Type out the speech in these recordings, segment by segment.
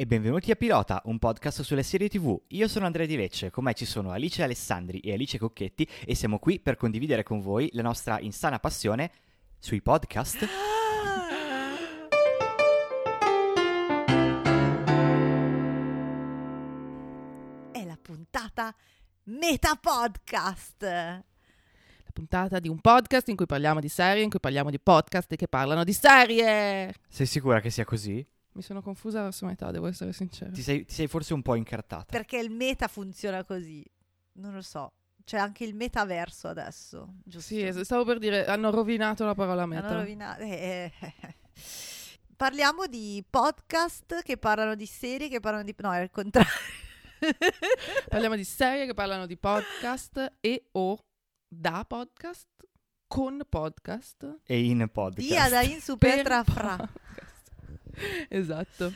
E benvenuti a Pilota, un podcast sulle serie TV. Io sono Andrea Di Lecce, con me ci sono Alice Alessandri e Alice Cocchetti e siamo qui per condividere con voi la nostra insana passione sui podcast. È la puntata Meta Podcast. La puntata di un podcast in cui parliamo di serie, in cui parliamo di podcast che parlano di serie. Sei sicura che sia così? Mi sono confusa verso metà, devo essere sincera. Ti sei, ti sei forse un po' incartata. Perché il meta funziona così. Non lo so. C'è anche il metaverso adesso, giusto? Sì, es- stavo per dire, hanno rovinato la parola meta. Hanno rovinato- eh, eh. Parliamo di podcast che parlano di serie, che parlano di... No, è il contrario. Parliamo di serie che parlano di podcast e o da podcast, con podcast. E in podcast. Dia da in su Petra fra. esatto.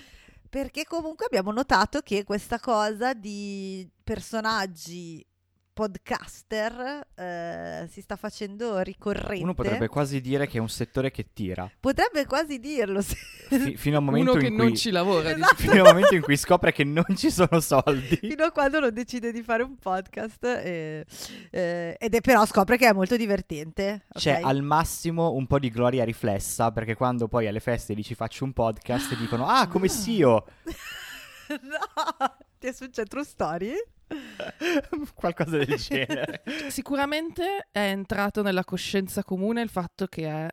Perché comunque abbiamo notato che questa cosa di personaggi podcaster eh, si sta facendo ricorrente. Uno potrebbe quasi dire che è un settore che tira. Potrebbe quasi dirlo. se- Fi- fino, al momento Uno che in non cui, ci lavora. Esatto. fino al momento in cui scopre che non ci sono soldi. Fino a quando non decide di fare un podcast eh, eh, ed è però scopre che è molto divertente. C'è ok? al massimo un po' di gloria riflessa perché quando poi alle feste dici faccio un podcast dicono ah come Sio no, ti è successo true story? qualcosa del genere Sicuramente è entrato nella coscienza comune il fatto che è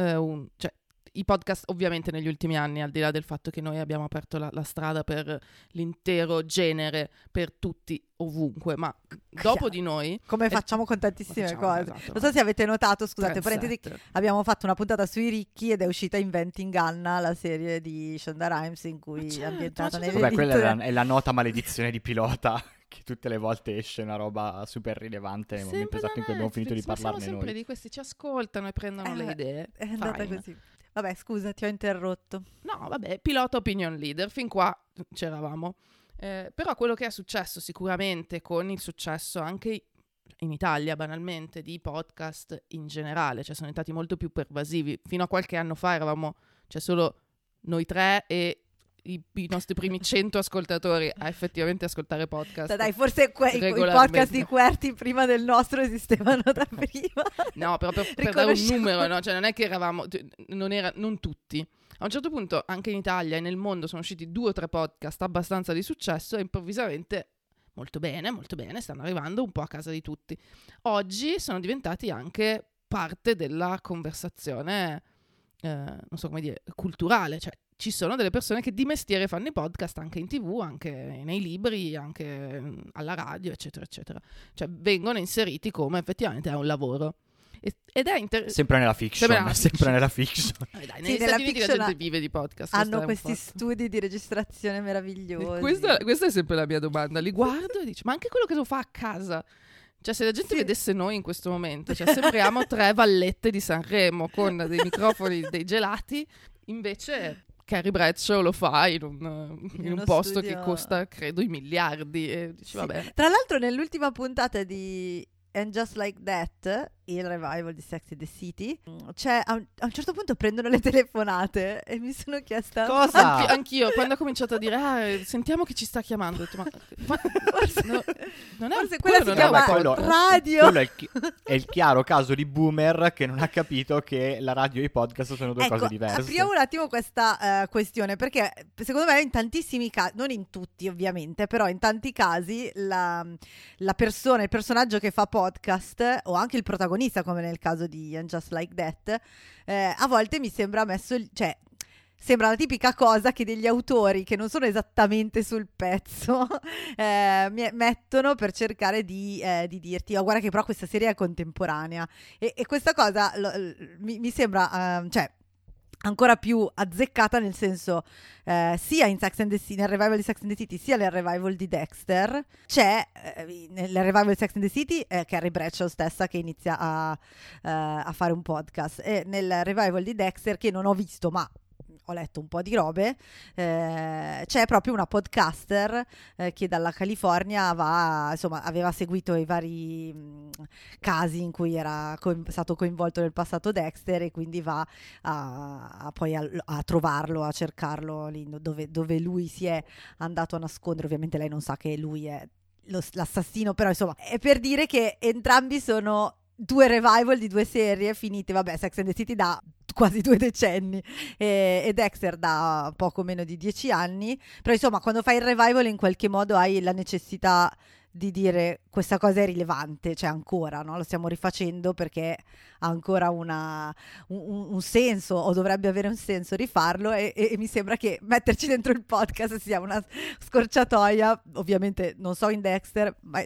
eh, un... Cioè, i podcast ovviamente negli ultimi anni, al di là del fatto che noi abbiamo aperto la, la strada per l'intero genere, per tutti, ovunque, ma dopo Chiaro. di noi... Come facciamo con tantissime facciamo, cose. esatto. Non so se avete notato, scusate, parentesi, abbiamo fatto una puntata sui ricchi ed è uscita Inventing Anna, la serie di Shonda Rhimes in cui certo, è ambientata ma nelle vabbè quella è la, è la nota maledizione di pilota che tutte le volte esce una roba super rilevante nel momento Sempre esatto in cui abbiamo finito di parlarne siamo sempre noi di questi ci ascoltano e prendono Eh, le idee. È andata Fine. così. Vabbè, scusa, ti ho interrotto. No, vabbè, pilota opinion leader, fin qua c'eravamo. Eh, però quello che è successo sicuramente con il successo anche in Italia, banalmente, di podcast in generale, cioè sono diventati molto più pervasivi. Fino a qualche anno fa eravamo, cioè solo noi tre e i, i nostri primi 100 ascoltatori a effettivamente ascoltare podcast. Dai, forse que- i, podcast di Querti prima del nostro esistevano da prima. No, però per, per dare un numero, no? Cioè non è che eravamo, non, era, non tutti. A un certo punto anche in Italia e nel mondo sono usciti due o tre podcast abbastanza di successo e improvvisamente, molto bene, molto bene, stanno arrivando un po' a casa di tutti. Oggi sono diventati anche parte della conversazione, eh, non so come dire, culturale. Cioè ci sono delle persone che di mestiere fanno i podcast anche in tv, anche nei libri, anche alla radio, eccetera, eccetera. Cioè vengono inseriti come effettivamente è un lavoro. Ed è interessante. sempre nella fiction Sempre nella sempre fiction. nella fiction Dai, Sì, negli nella Stati Uniti la gente vive di podcast. Hanno questi studi di registrazione meravigliosi. Questa, questa è sempre la mia domanda. Li guardo e dico, ma anche quello che lo fa a casa. Cioè, se la gente Sì. vedesse noi in questo momento, cioè, sembriamo tre vallette di Sanremo con dei microfoni, dei gelati. Invece, Carrie Bradshaw lo fa in un, in In un posto studio- che costa, credo, i miliardi. E dici, Sì. vabbè. Tra l'altro, nell'ultima puntata di And Just Like That, il revival di Sex in the City, c'è a un, a un certo punto prendono le telefonate e mi sono chiesta cosa? Anche- anch'io, quando ho cominciato a dire, ah, sentiamo chi ci sta chiamando, ho detto, ma, ma- Forse, no, non è forse quello quella si chiama quello- radio. quello è il, chi- è il chiaro caso di boomer che non ha capito che la radio e i podcast sono due Ecco, cose diverse. apriamo un attimo questa eh, questione perché secondo me in tantissimi casi, non in tutti ovviamente, però in tanti casi la, la persona, il personaggio che fa podcast o anche il protagonista come nel caso di And Just Like That, eh, a volte mi sembra messo, cioè sembra la tipica cosa che degli autori che non sono esattamente sul pezzo eh, mettono per cercare di, eh, di dirti oh guarda che però questa serie è contemporanea e, e questa cosa lo- mi, mi sembra ehm, cioè ancora più azzeccata nel senso eh, sia City, nel revival di Sex and the City sia nel revival di Dexter c'è eh, nel revival di Sex and the City eh, Carrie Bradshaw stessa che inizia a, eh, a fare un podcast e nel revival di Dexter che non ho visto ma ho letto un po' di robe, eh, c'è proprio una podcaster eh, che dalla California va, insomma, aveva seguito i vari mh, casi in cui era coin- stato coinvolto nel passato Dexter e quindi va a, a poi a, a trovarlo, a cercarlo lì dove, dove lui si è andato a nascondere. Ovviamente lei non sa che lui è lo- l'assassino, però insomma è per dire che entrambi sono due revival di due serie finite, vabbè, Sex and the City da quasi due decenni e, e Dexter da poco meno di dieci anni, però insomma quando fai il revival in qualche modo hai la necessità di dire questa cosa è rilevante, cioè ancora, no? lo stiamo rifacendo perché ha ancora una, un, un, senso o dovrebbe avere un senso rifarlo e, e, e, mi sembra che metterci dentro il podcast sia una scorciatoia, ovviamente non so in Dexter, ma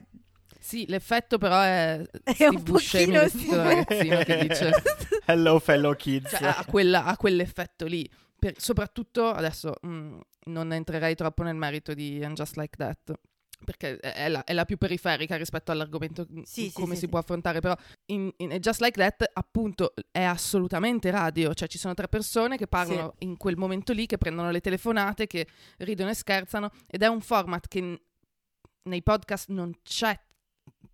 sì, l'effetto però è, è Steve un Buscemi da ragazzino che dice Hello fellow kids. Cioè, ha, quella, ha, quell'effetto lì. Per, soprattutto, adesso mh, mm, non entrerei troppo nel merito di And Just Like That, perché è la, è la, più periferica rispetto all'argomento mm, sì, come sì, si sì. può affrontare, però in, in, Just Like That appunto è assolutamente radio, cioè ci sono tre persone che parlano in quel momento lì, che prendono le telefonate, che ridono e scherzano ed è un format che nei podcast non c'è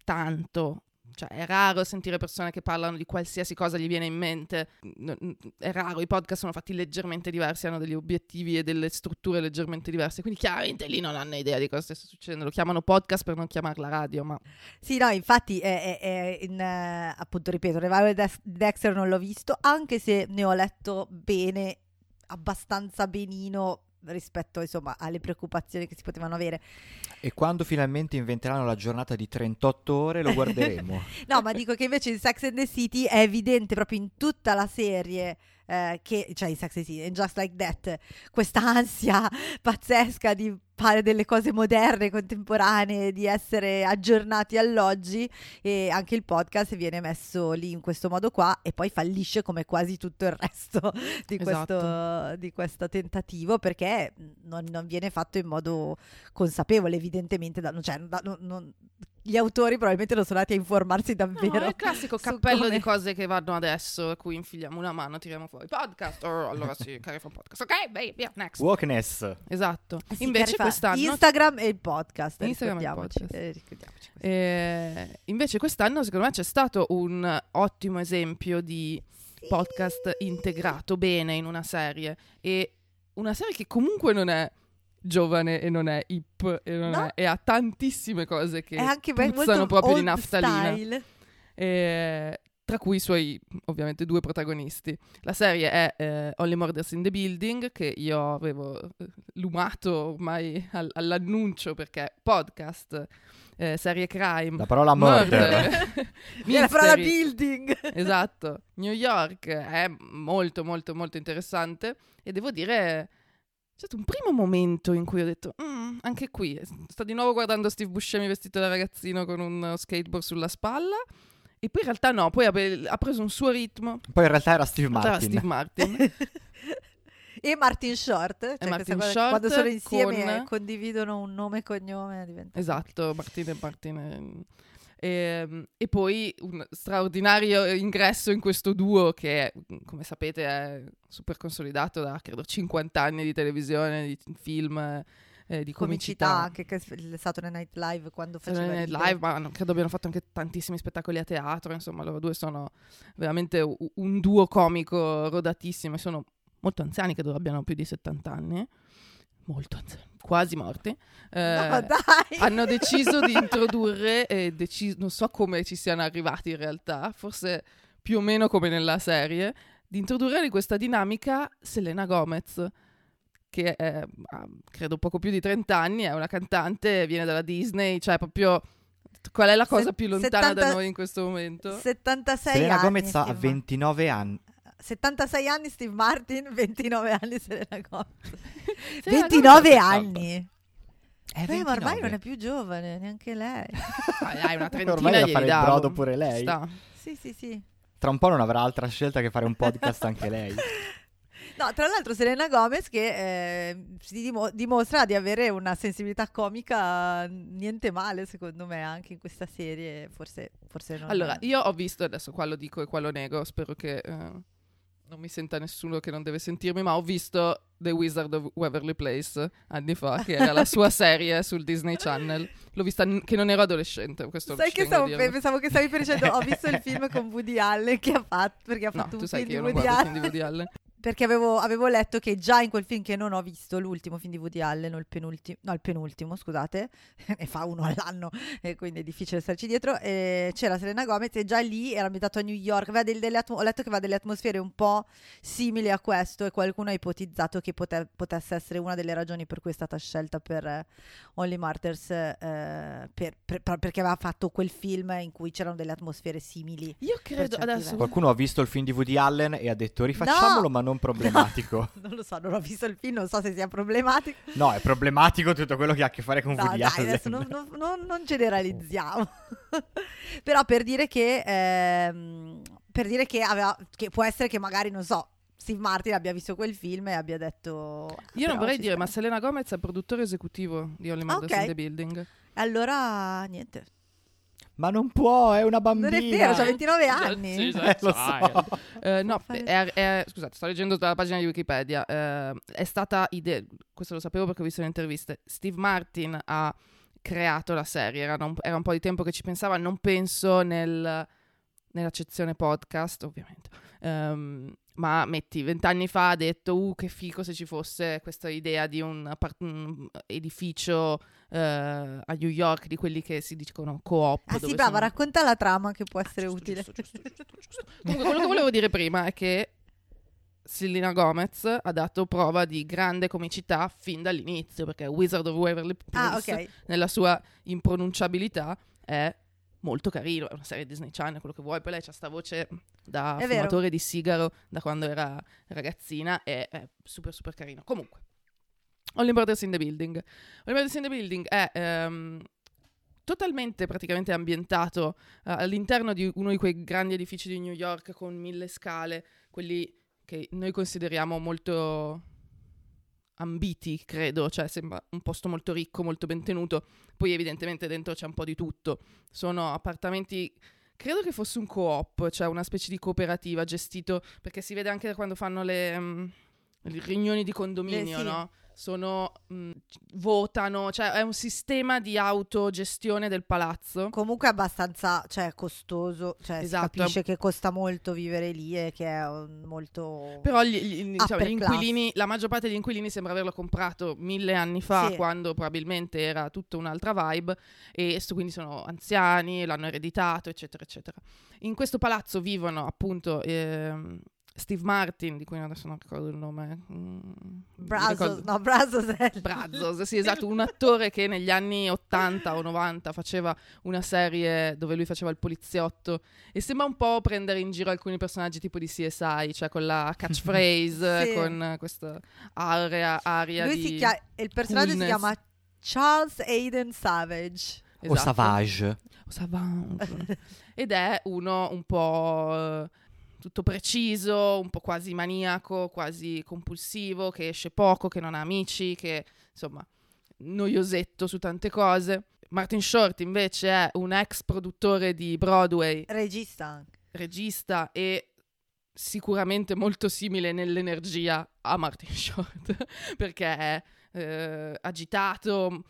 tanto. Cioè, è raro sentire persone che parlano di qualsiasi cosa gli viene in mente. È raro, i podcast sono fatti leggermente diversi, hanno degli obiettivi e delle strutture leggermente diverse. Quindi, chiaramente lì non hanno idea di cosa stia succedendo. Lo chiamano podcast per non chiamarla radio. Ma... Sì, no, infatti, è, è, è in, uh, appunto, ripeto, Revival Dex- Dexter non l'ho visto, anche se ne ho letto bene, abbastanza benino rispetto insomma alle preoccupazioni che si potevano avere. E quando finalmente inventeranno la giornata di 38 ore lo guarderemo. no, ma dico che invece in Sex and the City è evidente proprio in tutta la serie eh, che, cioè in Sex and City, in Just Like That, questa ansia pazzesca di fare delle cose moderne, contemporanee, di essere aggiornati all'oggi e anche il podcast viene messo lì in questo modo qua e poi fallisce come quasi tutto il resto di, esatto. questo, di questo, tentativo perché non, non, viene fatto in modo consapevole evidentemente, da, cioè, da, non, non, gli autori probabilmente non sono andati a informarsi davvero. No, è il classico cappello come... di cose che vanno adesso, a cui infiliamo una mano, tiriamo fuori podcast. Oh, allora sì, carica un podcast. Ok, beh, via, next. Wokeness. Esatto. Sì, invece quest'anno... Instagram e il podcast. Instagram e il podcast. Eh, eh, invece quest'anno, secondo me, c'è stato un ottimo esempio di sì. podcast integrato bene in una serie. E una serie che comunque non è giovane e non è hip e, non no. è, e ha tantissime cose che puzzano proprio di naftalina. E, tra cui i suoi ovviamente due protagonisti. La serie è eh, Only Murders in the Building, che io avevo eh, lumato ormai al, all'annuncio perché podcast, eh, serie crime. La parola murder. murder la parola building. esatto. New York è molto molto molto interessante e devo dire c'è stato un primo momento in cui ho detto, mm, anche qui, sto di nuovo guardando Steve Buscemi vestito da ragazzino con un skateboard sulla spalla. E poi in realtà no, poi ha, preso un suo ritmo. Poi in realtà era Steve Martin. Era Steve Martin. e Martin Short, cioè Martin Short quando sono insieme con... e condividono un nome e cognome. Diventa... Esatto, Martin e Martin. E, ehm, e, poi un straordinario ingresso in questo duo che, come sapete, è super consolidato da credo 50 anni di televisione, di film. Eh, di comicità, comicità anche il Saturday Night Live quando faceva Night Live ma credo abbiano fatto anche tantissimi spettacoli a teatro insomma loro due sono veramente un duo comico rodatissimo e sono molto anziani credo abbiano più di 70 anni molto anziani, quasi morti, eh, no, hanno deciso di introdurre, e deci- non so come ci siano arrivati in realtà, forse più o meno come nella serie, di introdurre questa dinamica Selena Gomez, che è, credo poco più di 30 anni, è una cantante, viene dalla Disney, cioè proprio... Qual è la cosa Se- più lontana 70, da noi in questo momento? 76 Selena anni. Gomez ha 29 anni. 76 anni Steve Martin, 29 anni Selena Gomez. 29 anni. È Beh, ma ormai non è più giovane, neanche lei. ah, dai, una trentina ormai deve fare il brodo pure lei. Sta. Sì, sì, sì. Tra un po' non avrà altra scelta che fare un podcast anche lei. No, tra l'altro Selena Gomez che eh, si dim- dimostra di avere una sensibilità comica niente male secondo me anche in questa serie, forse, forse non... Allora, io ho visto, adesso qua lo dico e qua lo nego, spero che... Eh non mi senta nessuno che non deve sentirmi, ma ho visto The Wizard of Waverly Place anni fa, che era la sua serie sul Disney Channel. L'ho vista n- che non ero adolescente, questo Sai che stavo, dirlo. pensavo che stavi per dicendo ho visto il film con Woody Allen che ha fatto perché ha No, fatto tu un sai film che di io non Woody Allen perché avevo, avevo letto che già in quel film che non ho visto l'ultimo film di Woody Allen o il penultimo no il penultimo scusate ne fa uno all'anno e quindi è difficile starci dietro e c'era Selena Gomez e già lì era ambientato a New York aveva del- delle atmo- ho letto che aveva delle atmosfere un po' simili a questo e qualcuno ha ipotizzato che pote- potesse essere una delle ragioni per cui è stata scelta per eh, Only Martyrs eh, per- per- per- perché aveva fatto quel film in cui c'erano delle atmosfere simili Io credo adesso. Qualcuno ha visto il film di Woody Allen e ha detto rifacciamolo No! ma non problematico. non lo so non ho visto il film non so se sia problematico No, è problematico tutto quello che ha a che fare con No, Woody dai, Allen. adesso non, non- non- non generalizziamo. Però per dire che ehm, per dire che aveva che può essere che magari non so Steve Martin abbia visto quel film e abbia detto "Ah, Io non vorrei dire, sta". ma Selena Gomez è produttore esecutivo di Only Murders ok. in the Building. allora niente Ma non può, è una bambina. non è vero c'ha 29 anni Sì, Eh, lo so. Eh, no, Fare- è- è- scusate, sto leggendo dalla pagina di Wikipedia. Eh, è stata idea, questo lo sapevo perché ho visto le interviste. Steve Martin ha creato la serie, era un, era un po' di tempo che ci pensava, non penso nel- nell'accezione podcast, ovviamente. Ehm, ma metti, vent'anni fa ha detto, uh, che fico se ci fosse questa idea di un, un edificio eh, a New York, di quelli che si dicono co-op. ah sì brava sono- racconta la trama che può essere giusto, utile giusto, giusto. Comunque, quello che volevo dire prima è che Selena Gomez ha dato prova di grande comicità fin dall'inizio, perché Wizard of Waverly ah Place, ok nella sua impronunciabilità, è molto carino. È una serie Disney Channel, quello che vuoi. Poi lei ha sta voce da È vero. fumatore di sigaro da quando era ragazzina e è super, super carino. Comunque, Only Brothers in the Building. Only Brothers in the Building è. ehm, Totalmente praticamente ambientato eh, all'interno di uno di quei grandi edifici di New York con mille scale, quelli che noi consideriamo molto ambiti, credo, cioè sembra un posto molto ricco, molto ben tenuto. Poi evidentemente dentro c'è un po' di tutto. Sono appartamenti credo che fosse un co-op, cioè una specie di cooperativa gestito perché si vede anche da quando fanno le, le riunioni di condominio, Eh, sì. no? Sono mm, votano, cioè è un sistema di autogestione del palazzo. comunque è abbastanza cioè costoso cioè Esatto. si capisce che costa molto vivere lì e che è un- molto Però gli, gli- diciamo, gli inquilini, la maggior parte degli inquilini sembra averlo comprato mille anni fa, Sì. quando probabilmente era tutta un'altra vibe, e quindi sono anziani, l'hanno ereditato, eccetera, eccetera. In questo palazzo vivono appunto ehm, Steve Martin, di cui adesso non ricordo il nome. mm, Brazos, no, Brazos è Brazzos, sì, esatto, un attore che negli anni 80 o 90 faceva una serie dove lui faceva il poliziotto e sembra un po' prendere in giro alcuni personaggi tipo di CSI, cioè con la catchphrase, Sì. con questa area, aria Lui di... si chiama, il personaggio si coolness. chiama Charles Aiden Savage. O Esatto. Savage. O Savage. Ed è uno un po' eh, tutto preciso, un po' quasi maniaco, quasi compulsivo, che esce poco, che non ha amici, che insomma noiosetto su tante cose. Martin Short invece è un ex produttore di Broadway, Regista anche. regista e sicuramente molto simile nell'energia a Martin Short, perché è eh, agitato.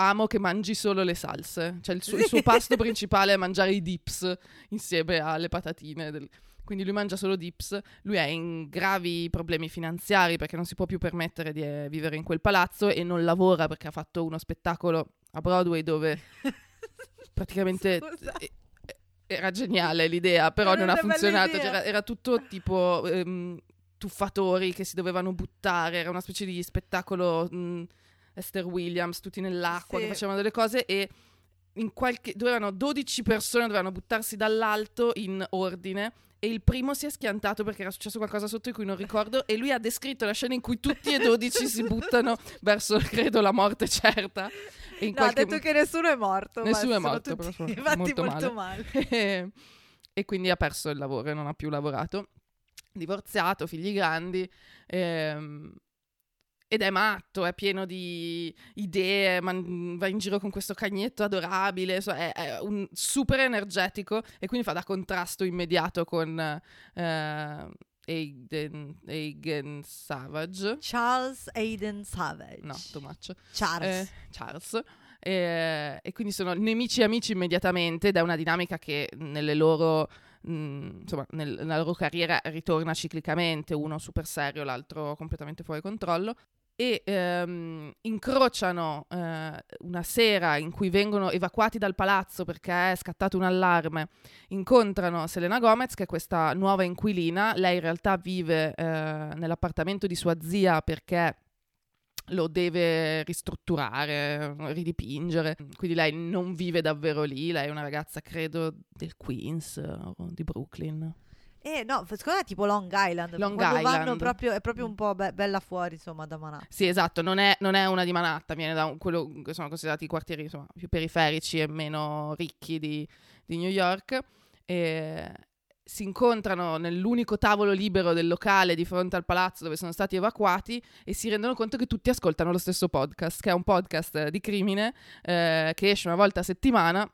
Amo che mangi solo le salse, cioè il suo, il suo pasto principale è mangiare i dips insieme alle patatine. del- Quindi lui mangia solo dips. Lui è in gravi problemi finanziari perché non si può più permettere di eh, vivere in quel palazzo e non lavora perché ha fatto uno spettacolo a Broadway dove praticamente eh, era geniale l'idea, però Era non ha funzionato. C'era- era tutto tipo ehm, tuffatori che si dovevano buttare, era una specie di spettacolo mh, Esther Williams, tutti nell'acqua Sì. che facevano delle cose e in qualche dovevano 12 persone dovevano buttarsi dall'alto in ordine e il primo si è schiantato perché era successo qualcosa sotto di cui non ricordo e lui ha descritto la scena in cui tutti e 12 si buttano verso credo la morte certa No, ha qualche detto che nessuno è morto. Nessuno è morto, tutti però sono fatti molto molto, male. e, e quindi ha perso il lavoro e non ha più lavorato. Divorziato, figli grandi. ehm, ed è matto, è pieno di idee, man- va in giro con questo cagnetto adorabile, insomma, è, è un super energetico e quindi fa da contrasto immediato con eh, Aiden, Aiden Savage. Charles Aiden Savage. No, too much. Charles. Eh, Charles. Eh, e quindi sono nemici e amici immediatamente ed è una dinamica che nelle loro, mh, insomma, nel- nella loro carriera ritorna ciclicamente, uno super serio, l'altro completamente fuori controllo. E ehm, incrociano eh, una sera in cui vengono evacuati dal palazzo perché è scattato un allarme. Incontrano Selena Gomez, che è questa nuova inquilina. Lei in realtà vive eh, nell'appartamento di sua zia perché lo deve ristrutturare, ridipingere. Quindi lei non vive davvero lì, lei è una ragazza, credo, del Queens eh, o di Brooklyn. Eh, no, secondo me è tipo Long Island. Long Island. proprio, è proprio un po' be- bella fuori, insomma, da Manhattan. Sì, esatto, non è, non è una di Manhattan, viene da un- quello che sono considerati i quartieri insomma, più periferici e meno ricchi di, di New York. E si incontrano nell'unico tavolo libero del locale di fronte al palazzo dove sono stati evacuati e si rendono conto che tutti ascoltano lo stesso podcast, che è un podcast di crimine eh, che esce una volta a settimana.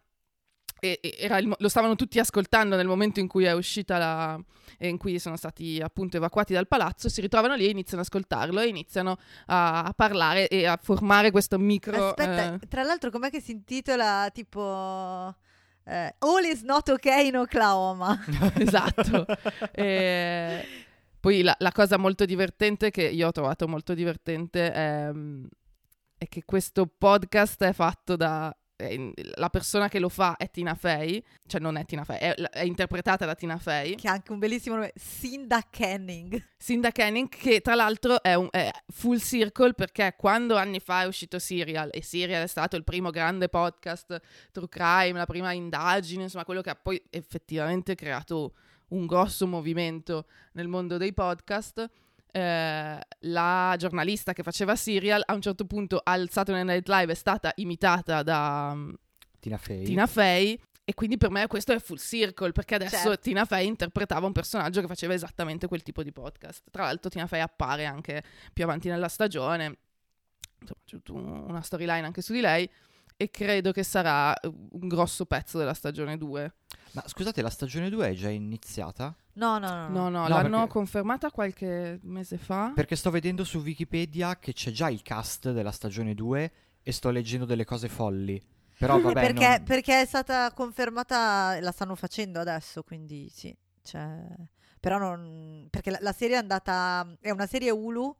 Il lo stavano tutti ascoltando nel momento in cui è uscita la, e in cui sono stati appunto evacuati dal palazzo, si ritrovano lì e iniziano ad ascoltarlo e iniziano a, a parlare e a formare questo micro... Aspetta, eh, tra l'altro, com'è che si intitola tipo eh, All is not okay in Oklahoma? esatto. E poi la, la cosa molto divertente che io ho trovato molto divertente è, è che questo podcast è fatto da... la persona che lo fa è Tina Fey, cioè non è Tina Fey, è, è interpretata da Tina Fey. che ha anche un bellissimo nome, Cinda Canning. Cinda Canning, che tra l'altro è, un, è full circle perché quando anni fa è uscito Serial, e Serial è stato il primo grande podcast true crime, la prima indagine, insomma quello che ha poi effettivamente creato un grosso movimento nel mondo dei podcast. Eh, la giornalista che faceva Serial a un certo punto al Saturday Night Live è stata imitata da mm, Tina Fey. Tina Fey e quindi per me questo è full circle perché adesso Certo. Tina Fey interpretava un personaggio che faceva esattamente quel tipo di podcast. Tra l'altro Tina Fey appare anche più avanti nella stagione, insomma c'è una storyline anche su di lei e credo che sarà eh, un grosso pezzo della stagione 2. Ma scusate, la stagione 2 è già iniziata? No, no, no. No, no, No, l'hanno perché- confermata qualche mese fa. Perché sto vedendo su Wikipedia che c'è già il cast della stagione 2 e sto leggendo delle cose folli. Però vabbè, perché, non- perché è stata confermata, la stanno facendo adesso, quindi sì. Cioè, però non... Perché la, la serie è andata... È una serie Hulu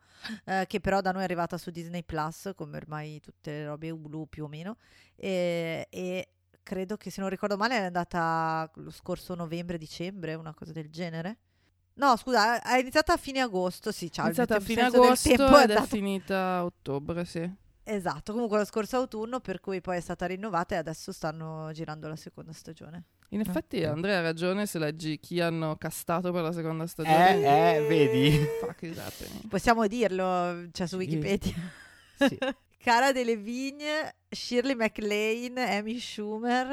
eh, che però da noi è arrivata su Disney Plus, come ormai tutte le robe Hulu più o meno. E, e credo che se non ricordo male è andata lo scorso novembre-dicembre, una cosa del genere. No, scusa, è iniziata a fine agosto, sì, ciao. è iniziata a fine agosto è ed è andato- finita a ottobre, sì. Esatto, comunque lo scorso autunno, per cui poi è stata rinnovata e adesso stanno girando la seconda stagione. In effetti ok. Andrea ha ragione se leggi chi hanno castato per la seconda stagione. Eh, eh, vedi? Happening. Possiamo dirlo, c'è su. Wikipedia. Sì. Cara Delevingne, Shirley MacLaine, Amy Schumer.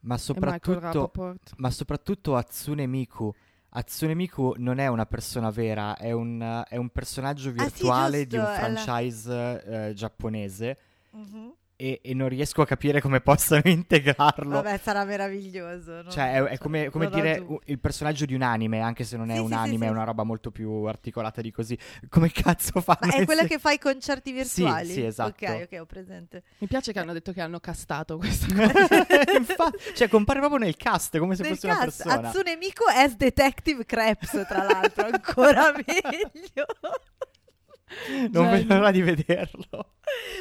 Ma Michael soprattutto, ma soprattutto Hatsune Miku. Hatsune Miku non è una persona vera, è un, è un personaggio Ah, sì, virtuale di un giusto, è la- franchise eh, giapponese Mhm. E, e non riesco a capire come possano integrarlo. Vabbè, sarà meraviglioso. non- Cioè, è, è come, come dire u- il personaggio di un anime, anche se non è Sì, un sì, anime, sì. è una roba molto più articolata di così. Come cazzo fanno? Ma è quella essere- che fa i concerti virtuali? sì, esatto. Ok, ok, ho presente. Mi piace che hanno detto che hanno castato questa cosa. Infatti, cioè, compare proprio nel cast, come se Nel fosse una cast, persona. Hatsune Miku as Detective Krebs, tra l'altro, ancora meglio. Non Genio. vedo l'ora di vederlo.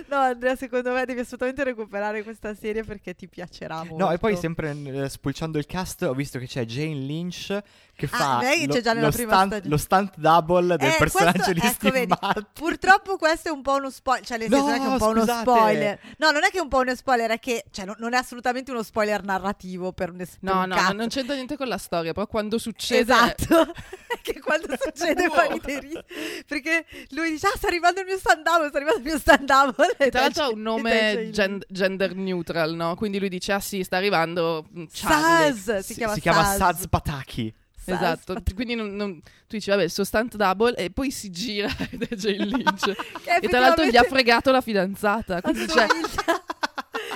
No, Andrea, secondo me devi assolutamente recuperare questa serie perché ti piacerà molto. No, e poi sempre eh, spulciando il cast ho visto che c'è Jane Lynch che fa lei lo, c'è già nella lo prima stunt, stagione. lo stunt double del Eh, personaggio questo- di ecco, Steve vedi, Martin. Purtroppo questo è un po' uno spoiler, cioè nel No, senso non è che è un po' uno scusate. spoiler. No, non è che è un po' uno spoiler, è che cioè, no- non è assolutamente uno spoiler narrativo per un, No, no, cazzo. non c'entra niente con la storia, però quando succede... Esatto, è che quando succede fa Wow. ridere perché lui dice ah sta arrivando il mio stand up, sta arrivando il mio stand up Tra l'altro ha un nome gen- gender neutral, no? Quindi lui dice, ah sì, sta arrivando Charlie. Saz, si, chiama si chiama Saz. Pataki. Saz, Esatto, quindi non- non- tu dici, vabbè, il suo stunt double e poi si gira ed è Jane Lynch. e tra l'altro gli ha fregato la fidanzata. Quindi cioè, assomiglia-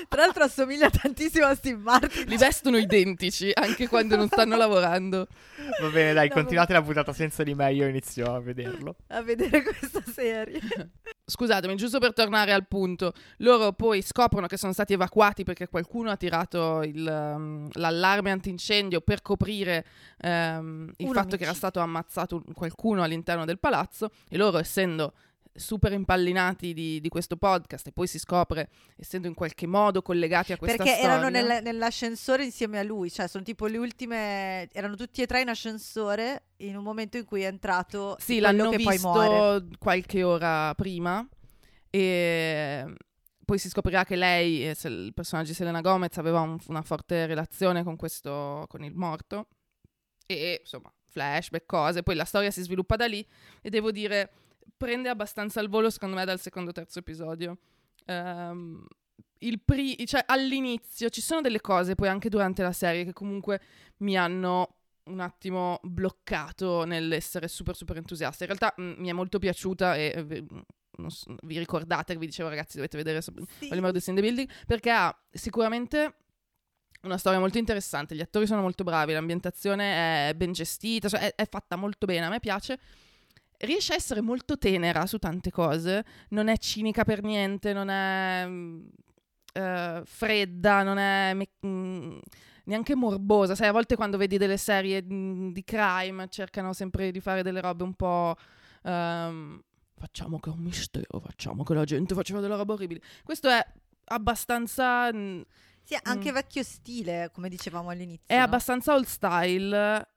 Tra l'altro assomiglia tantissimo a Steve Martin. Li vestono identici anche quando non stanno lavorando. Va bene, dai, No, continuate la puntata senza di me, io inizio a vederlo. A vedere questa serie. Scusatemi, giusto per tornare al punto, loro poi scoprono che sono stati evacuati perché qualcuno ha tirato il, um, l'allarme antincendio per coprire um, il Un fatto che era stato ammazzato un- qualcuno all'interno del palazzo e loro essendo super impallinati di, di questo podcast e poi si scopre essendo in qualche modo collegati a questa Perché storia erano nel- nell'ascensore insieme a lui, cioè sono tipo le ultime, erano tutti e tre in ascensore in un momento in cui è entrato Sì, l'hanno che poi muore. visto qualche ora prima e poi si scoprirà che lei, il personaggio di Selena Gomez, aveva un- una forte relazione con questo, con il morto e insomma, flashback, cose, poi la storia si sviluppa da lì e devo dire, prende abbastanza al volo secondo me dal secondo o terzo episodio. Il pri- cioè, all'inizio ci sono delle cose, poi anche durante la serie, che comunque mi hanno un attimo bloccato nell'essere super super entusiasta. In realtà mh, mi è molto piaciuta e eh, vi- so- vi ricordate che vi dicevo ragazzi dovete vedere so- Sì. The Building perché ha sicuramente una storia molto interessante, gli attori sono molto bravi, l'ambientazione è ben gestita, cioè è, è fatta molto bene, a me piace. Riesce a essere molto tenera su tante cose, non è cinica per niente, non è eh, fredda, non è me- mm, neanche morbosa. Sai, a volte quando vedi delle serie mm, di crime cercano sempre di fare delle robe un po'... ehm, facciamo che è un mistero, facciamo che la gente faceva delle robe orribili. Questo è abbastanza... mm, Sì, anche vecchio stile, come dicevamo all'inizio. è no? abbastanza old style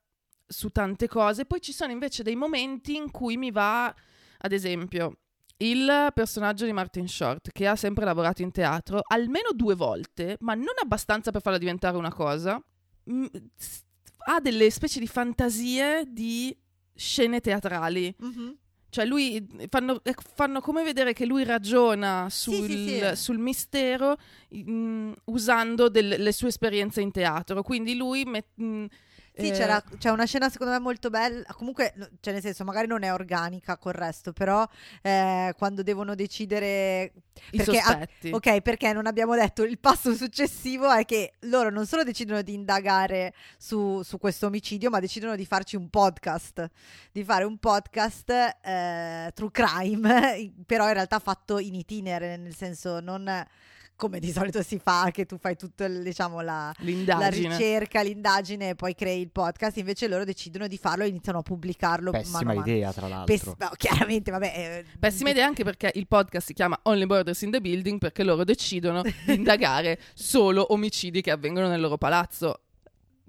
su tante cose. Poi ci sono invece dei momenti in cui mi va, ad esempio, il personaggio di Martin Short, che ha sempre lavorato in teatro, almeno due volte, ma non abbastanza per farla diventare una cosa, mm, s- ha delle specie di fantasie di scene teatrali. Mhm. Cioè lui fanno, eh, fanno come vedere che lui ragiona sul, sì, sì. sul mistero mm, usando del- le sue esperienze in teatro. Quindi lui met- mm, Sì, eh, c'era, c'è una scena secondo me molto bella, comunque, cioè nel senso, magari non è organica col resto, però eh, quando devono decidere... i perché a- sospetti. Ok, perché non abbiamo detto il passo successivo è che loro non solo decidono di indagare su, su questo omicidio, ma decidono di farci un podcast, di fare un podcast eh, true crime, però in realtà fatto in itinere, nel senso non come di solito si fa, che tu fai tutto, il- diciamo, la, la ricerca, l'indagine e poi crei il podcast, invece loro decidono di farlo e iniziano a pubblicarlo. Pessima mano mano. idea, tra l'altro. Pess- no, chiaramente, vabbè. eh, Pessima idea anche perché il podcast si chiama Only Borders in the Building perché loro decidono di indagare solo omicidi che avvengono nel loro palazzo.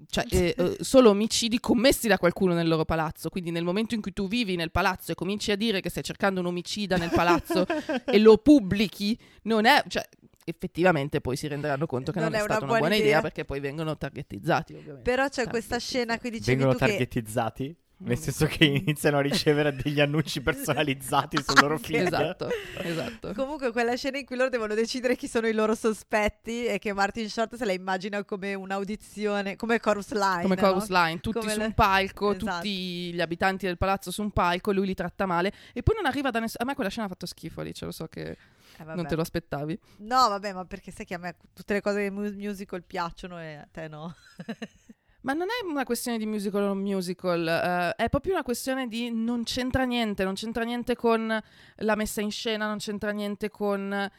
Cioè, eh, eh, solo omicidi commessi da qualcuno nel loro palazzo. Quindi, nel momento in cui tu vivi nel palazzo e cominci a dire che stai cercando un omicida nel palazzo e lo pubblichi, non è. Cioè, effettivamente poi si renderanno conto che non, Non è, è stata una buona buona idea. idea. perché poi vengono targetizzati, ovviamente. Però c'è questa scena qui dicevi Vengono tu che targetizzati? Nel Mm. senso che iniziano a ricevere degli annunci personalizzati sul loro feed. Esatto, esatto. Comunque quella scena in cui loro devono decidere chi sono i loro sospetti e che Martin Short se la immagina come un'audizione, come Chorus Line. come no? chorus line, tutti Come su le- un palco, Esatto. tutti gli abitanti del palazzo su un palco, lui li tratta male e poi non arriva da nessuno. A me quella scena ha fatto schifo lì, ce lo so che Eh, non te lo aspettavi. No, vabbè, ma perché sai che a me tutte le cose mu- musical piacciono e a te no. Ma non è una questione di musical o non musical, eh, è proprio una questione di non c'entra niente, non c'entra niente con la messa in scena, non c'entra niente con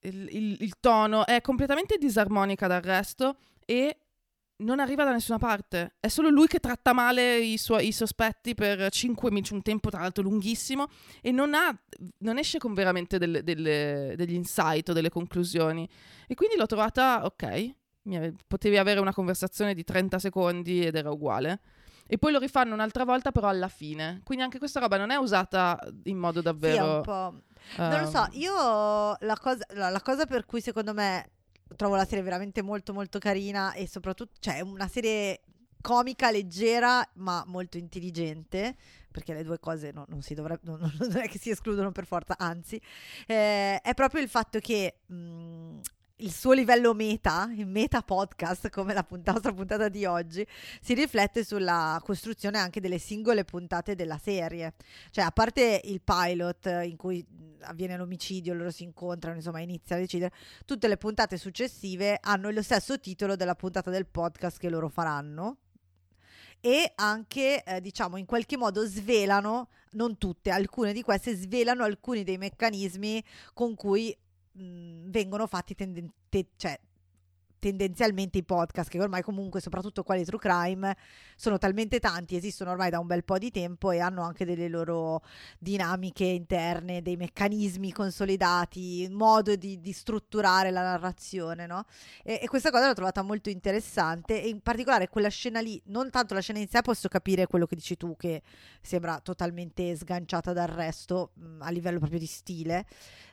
il, il- il tono, è completamente disarmonica dal resto e non arriva da nessuna parte. È solo lui che tratta male i, suoi, i sospetti per 5 minuti, un tempo tra l'altro lunghissimo, e non, ha, non esce con veramente delle- delle- degli insight o delle conclusioni. E quindi l'ho trovata ok. ave- potevi avere una conversazione di 30 secondi ed era uguale. E poi lo rifanno un'altra volta, però alla fine. Quindi anche questa roba non è usata in modo Sì, è davvero. un po'. Non lo so, ehm, io la cosa, la, la cosa per cui secondo me trovo la serie veramente molto molto carina e soprattutto, cioè una serie comica, leggera, ma molto intelligente, perché le due cose no- non, si dovrebbe, non, non è che si escludono per forza, anzi, eh, è proprio il fatto che mh, il suo livello meta, il meta podcast, come la nostra puntata di oggi, si riflette sulla costruzione anche delle singole puntate della serie. Cioè, a parte il pilot in cui avviene l'omicidio, loro si incontrano, insomma, iniziano a decidere, tutte le puntate successive hanno lo stesso titolo della puntata del podcast che loro faranno e anche, eh, diciamo, in qualche modo svelano, non tutte, alcune di queste svelano alcuni dei meccanismi con cui mh, vengono fatti tenden- te- cioè, tendenzialmente i podcast, che ormai comunque, soprattutto quelli true crime, sono talmente tanti, esistono ormai da un bel po' di tempo e hanno anche delle loro dinamiche interne, dei meccanismi consolidati, modo di, di strutturare la narrazione, no? E, e, questa cosa l'ho trovata molto interessante e in particolare quella scena lì, non tanto la scena in sé, posso capire quello che dici tu, che sembra totalmente sganciata dal resto mh, a livello proprio di stile,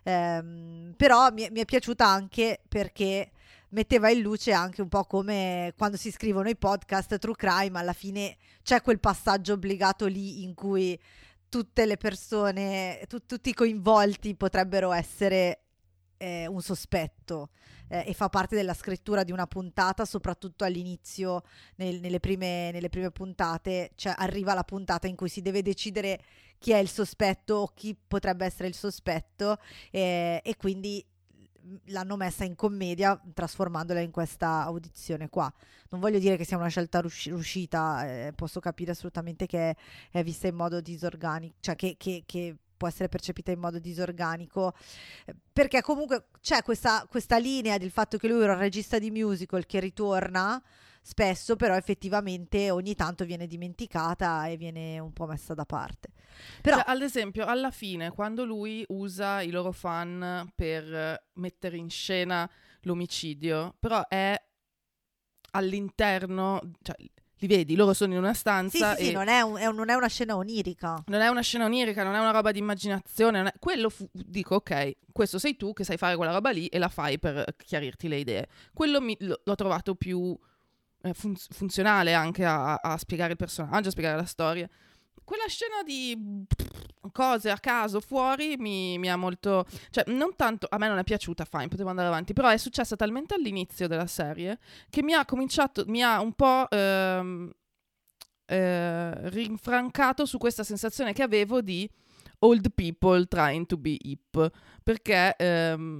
ehm, però mi, mi è piaciuta anche perché metteva in luce anche un po' come quando si scrivono i podcast true crime, alla fine c'è quel passaggio obbligato lì in cui tutte le persone, tu, tutti i coinvolti potrebbero essere eh, un sospetto eh, e fa parte della scrittura di una puntata, soprattutto all'inizio, nel, nelle, prime, nelle, prime, puntate, cioè arriva la puntata in cui si deve decidere chi è il sospetto o chi potrebbe essere il sospetto eh, e quindi l'hanno messa in commedia trasformandola in questa audizione qua. Non voglio dire che sia una scelta riuscita, eh, posso capire assolutamente che è, vista in modo disorganico, cioè che, che, che, può essere percepita in modo disorganico, eh, perché comunque c'è questa, questa linea del fatto che lui era un regista di musical che ritorna spesso però effettivamente ogni tanto viene dimenticata e viene un po' messa da parte. Però, cioè, ad esempio, alla fine, quando lui usa i loro fan per mettere in scena l'omicidio, però è all'interno, cioè, li vedi, loro sono in una stanza. Sì, sì, sì non, è un, è un, non, è una scena onirica. Non è una scena onirica, non è una roba di immaginazione. È... Quello fu... dico, ok, questo sei tu che sai fare quella roba lì e la fai per chiarirti le idee. Quello mi... l'ho trovato più fun- funzionale anche a, a, spiegare il personaggio, a spiegare la storia. Quella scena di cose a caso fuori mi, mi, ha molto. cioè, non tanto. A me non è piaciuta, fine, potevo andare avanti. Però è successa talmente all'inizio della serie che mi ha cominciato. mi ha un po'. Ehm, eh, rinfrancato su questa sensazione che avevo di old people trying to be hip. Perché. Ehm,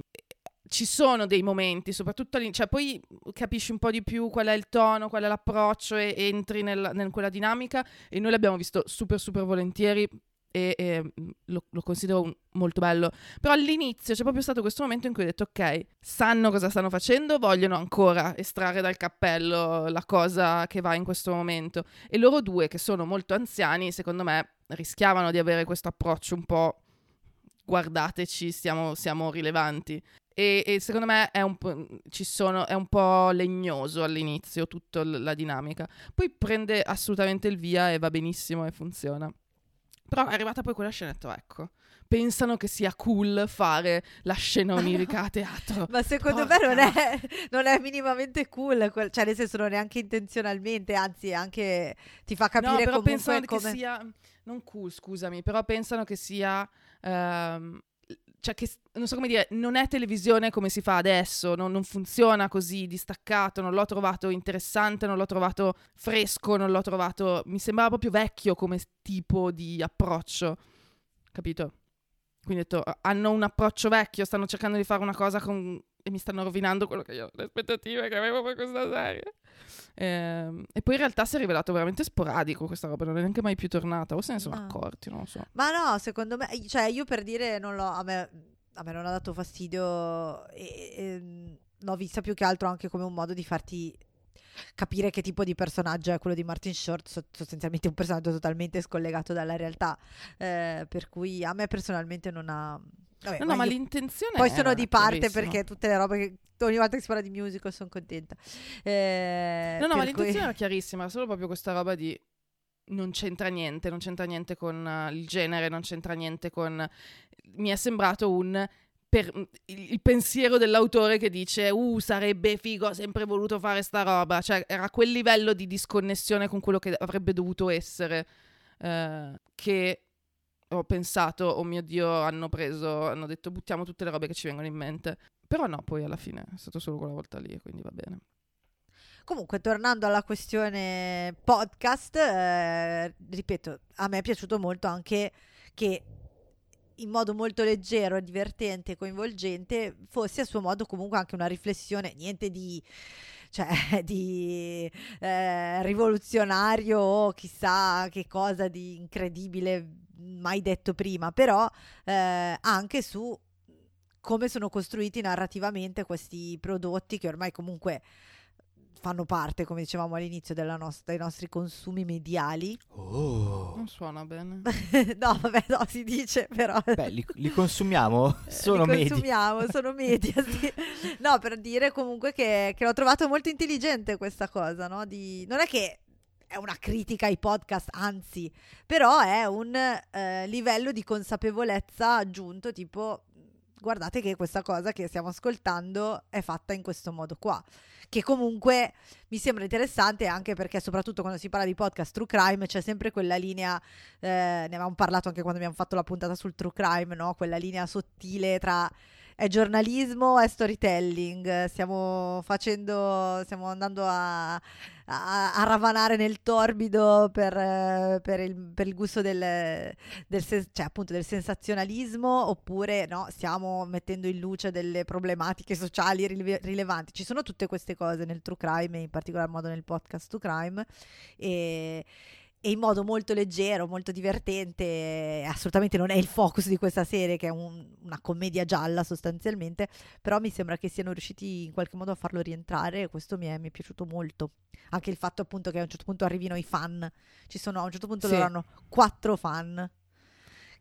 ci sono dei momenti, soprattutto all'inizio, cioè poi capisci un po' di più qual è il tono, qual è l'approccio e, entri nel, in quella dinamica e noi l'abbiamo visto super super volentieri e, e lo, lo, considero un, molto bello. Però all'inizio c'è proprio stato questo momento in cui ho detto ok, sanno cosa stanno facendo, vogliono ancora estrarre dal cappello la cosa che va in questo momento. E loro due, che sono molto anziani, secondo me rischiavano di avere questo approccio un po' guardateci, stiamo, siamo rilevanti. E, e, secondo me è un, sono, è un, po', legnoso all'inizio tutta la dinamica. Poi prende assolutamente il via e va benissimo e funziona. Però è arrivata poi quella scena e ho detto, ecco, pensano che sia cool fare la scena onirica a teatro. Ma secondo Porca. me non è, non è, minimamente cool, cioè nel senso non è anche intenzionalmente, anzi anche ti fa capire no, però comunque pensano come... che sia, non cool scusami, però pensano che sia... Um, cioè che, non so come dire, non è televisione come si fa adesso, non, non, funziona così distaccato, non l'ho trovato interessante, non l'ho trovato fresco, non l'ho trovato, mi sembrava proprio vecchio come tipo di approccio, capito? Quindi ho detto, hanno un approccio vecchio, stanno cercando di fare una cosa con... e mi stanno rovinando quello che io, le aspettative che avevo per questa serie. E, ehm, e poi in realtà si è rivelato veramente sporadico questa roba, non è neanche mai più tornata, o se ne sono no. accorti, non lo so. Ma no, secondo me, cioè io per dire non l'ho, a me, a me non ha dato fastidio e, e l'ho vista più che altro anche come un modo di farti capire che tipo di personaggio è quello di Martin Short, sostanzialmente un personaggio totalmente scollegato dalla realtà, eh, per cui a me personalmente non ha... Vabbè, no, no, ma l'intenzione Poi sono di parte perché tutte le robe che ogni volta che si parla di musical sono contenta. Eh, no, no, ma l'intenzione cui... era chiarissima, solo proprio questa roba di non c'entra niente, non c'entra niente con uh, il genere, non c'entra niente con... Mi è sembrato un per il pensiero dell'autore che dice uh sarebbe figo ho sempre voluto fare sta roba cioè era quel livello di disconnessione con quello che avrebbe dovuto essere uh, che ho pensato, oh mio Dio, hanno preso, hanno detto buttiamo tutte le robe che ci vengono in mente. Però no, poi alla fine è stato solo quella volta lì, quindi va bene. Comunque, tornando alla questione podcast, eh, ripeto, a me è piaciuto molto anche che in modo molto leggero, divertente, coinvolgente, fosse a suo modo comunque anche una riflessione, niente di, cioè, di eh, rivoluzionario o chissà che cosa di incredibile mai detto prima, però eh, anche su come sono costruiti narrativamente questi prodotti che ormai comunque fanno parte, come dicevamo all'inizio, nost- dei nostri consumi mediali. Oh. Non suona bene. no, vabbè, no, si dice però. Beh, li, li consumiamo? Sono li media. consumiamo, sono media, sì. No, per dire comunque che, che l'ho trovato molto intelligente questa cosa, no? Di... Non è che è una critica ai podcast, anzi, però è un eh, livello di consapevolezza aggiunto, tipo guardate che questa cosa che stiamo ascoltando è fatta in questo modo qua che comunque mi sembra interessante anche perché soprattutto quando si parla di podcast true crime c'è sempre quella linea, eh, ne avevamo parlato anche quando abbiamo fatto la puntata sul true crime, no? quella linea sottile tra è giornalismo, è storytelling. Stiamo facendo, stiamo andando a, a, a ravanare nel torbido per, per, il, per il, gusto del, del, cioè, appunto del sensazionalismo oppure no, stiamo mettendo in luce delle problematiche sociali rile- rilevanti. Ci sono tutte queste cose nel true crime e in particolar modo nel podcast true crime e e in modo molto leggero, molto divertente. Assolutamente non è il focus di questa serie, che è un, una commedia gialla sostanzialmente, però mi sembra che siano riusciti in qualche modo a farlo rientrare e questo mi è, mi è piaciuto molto. Anche il fatto appunto che a un certo punto arrivino i fan, ci sono a un certo punto sì. loro hanno quattro fan.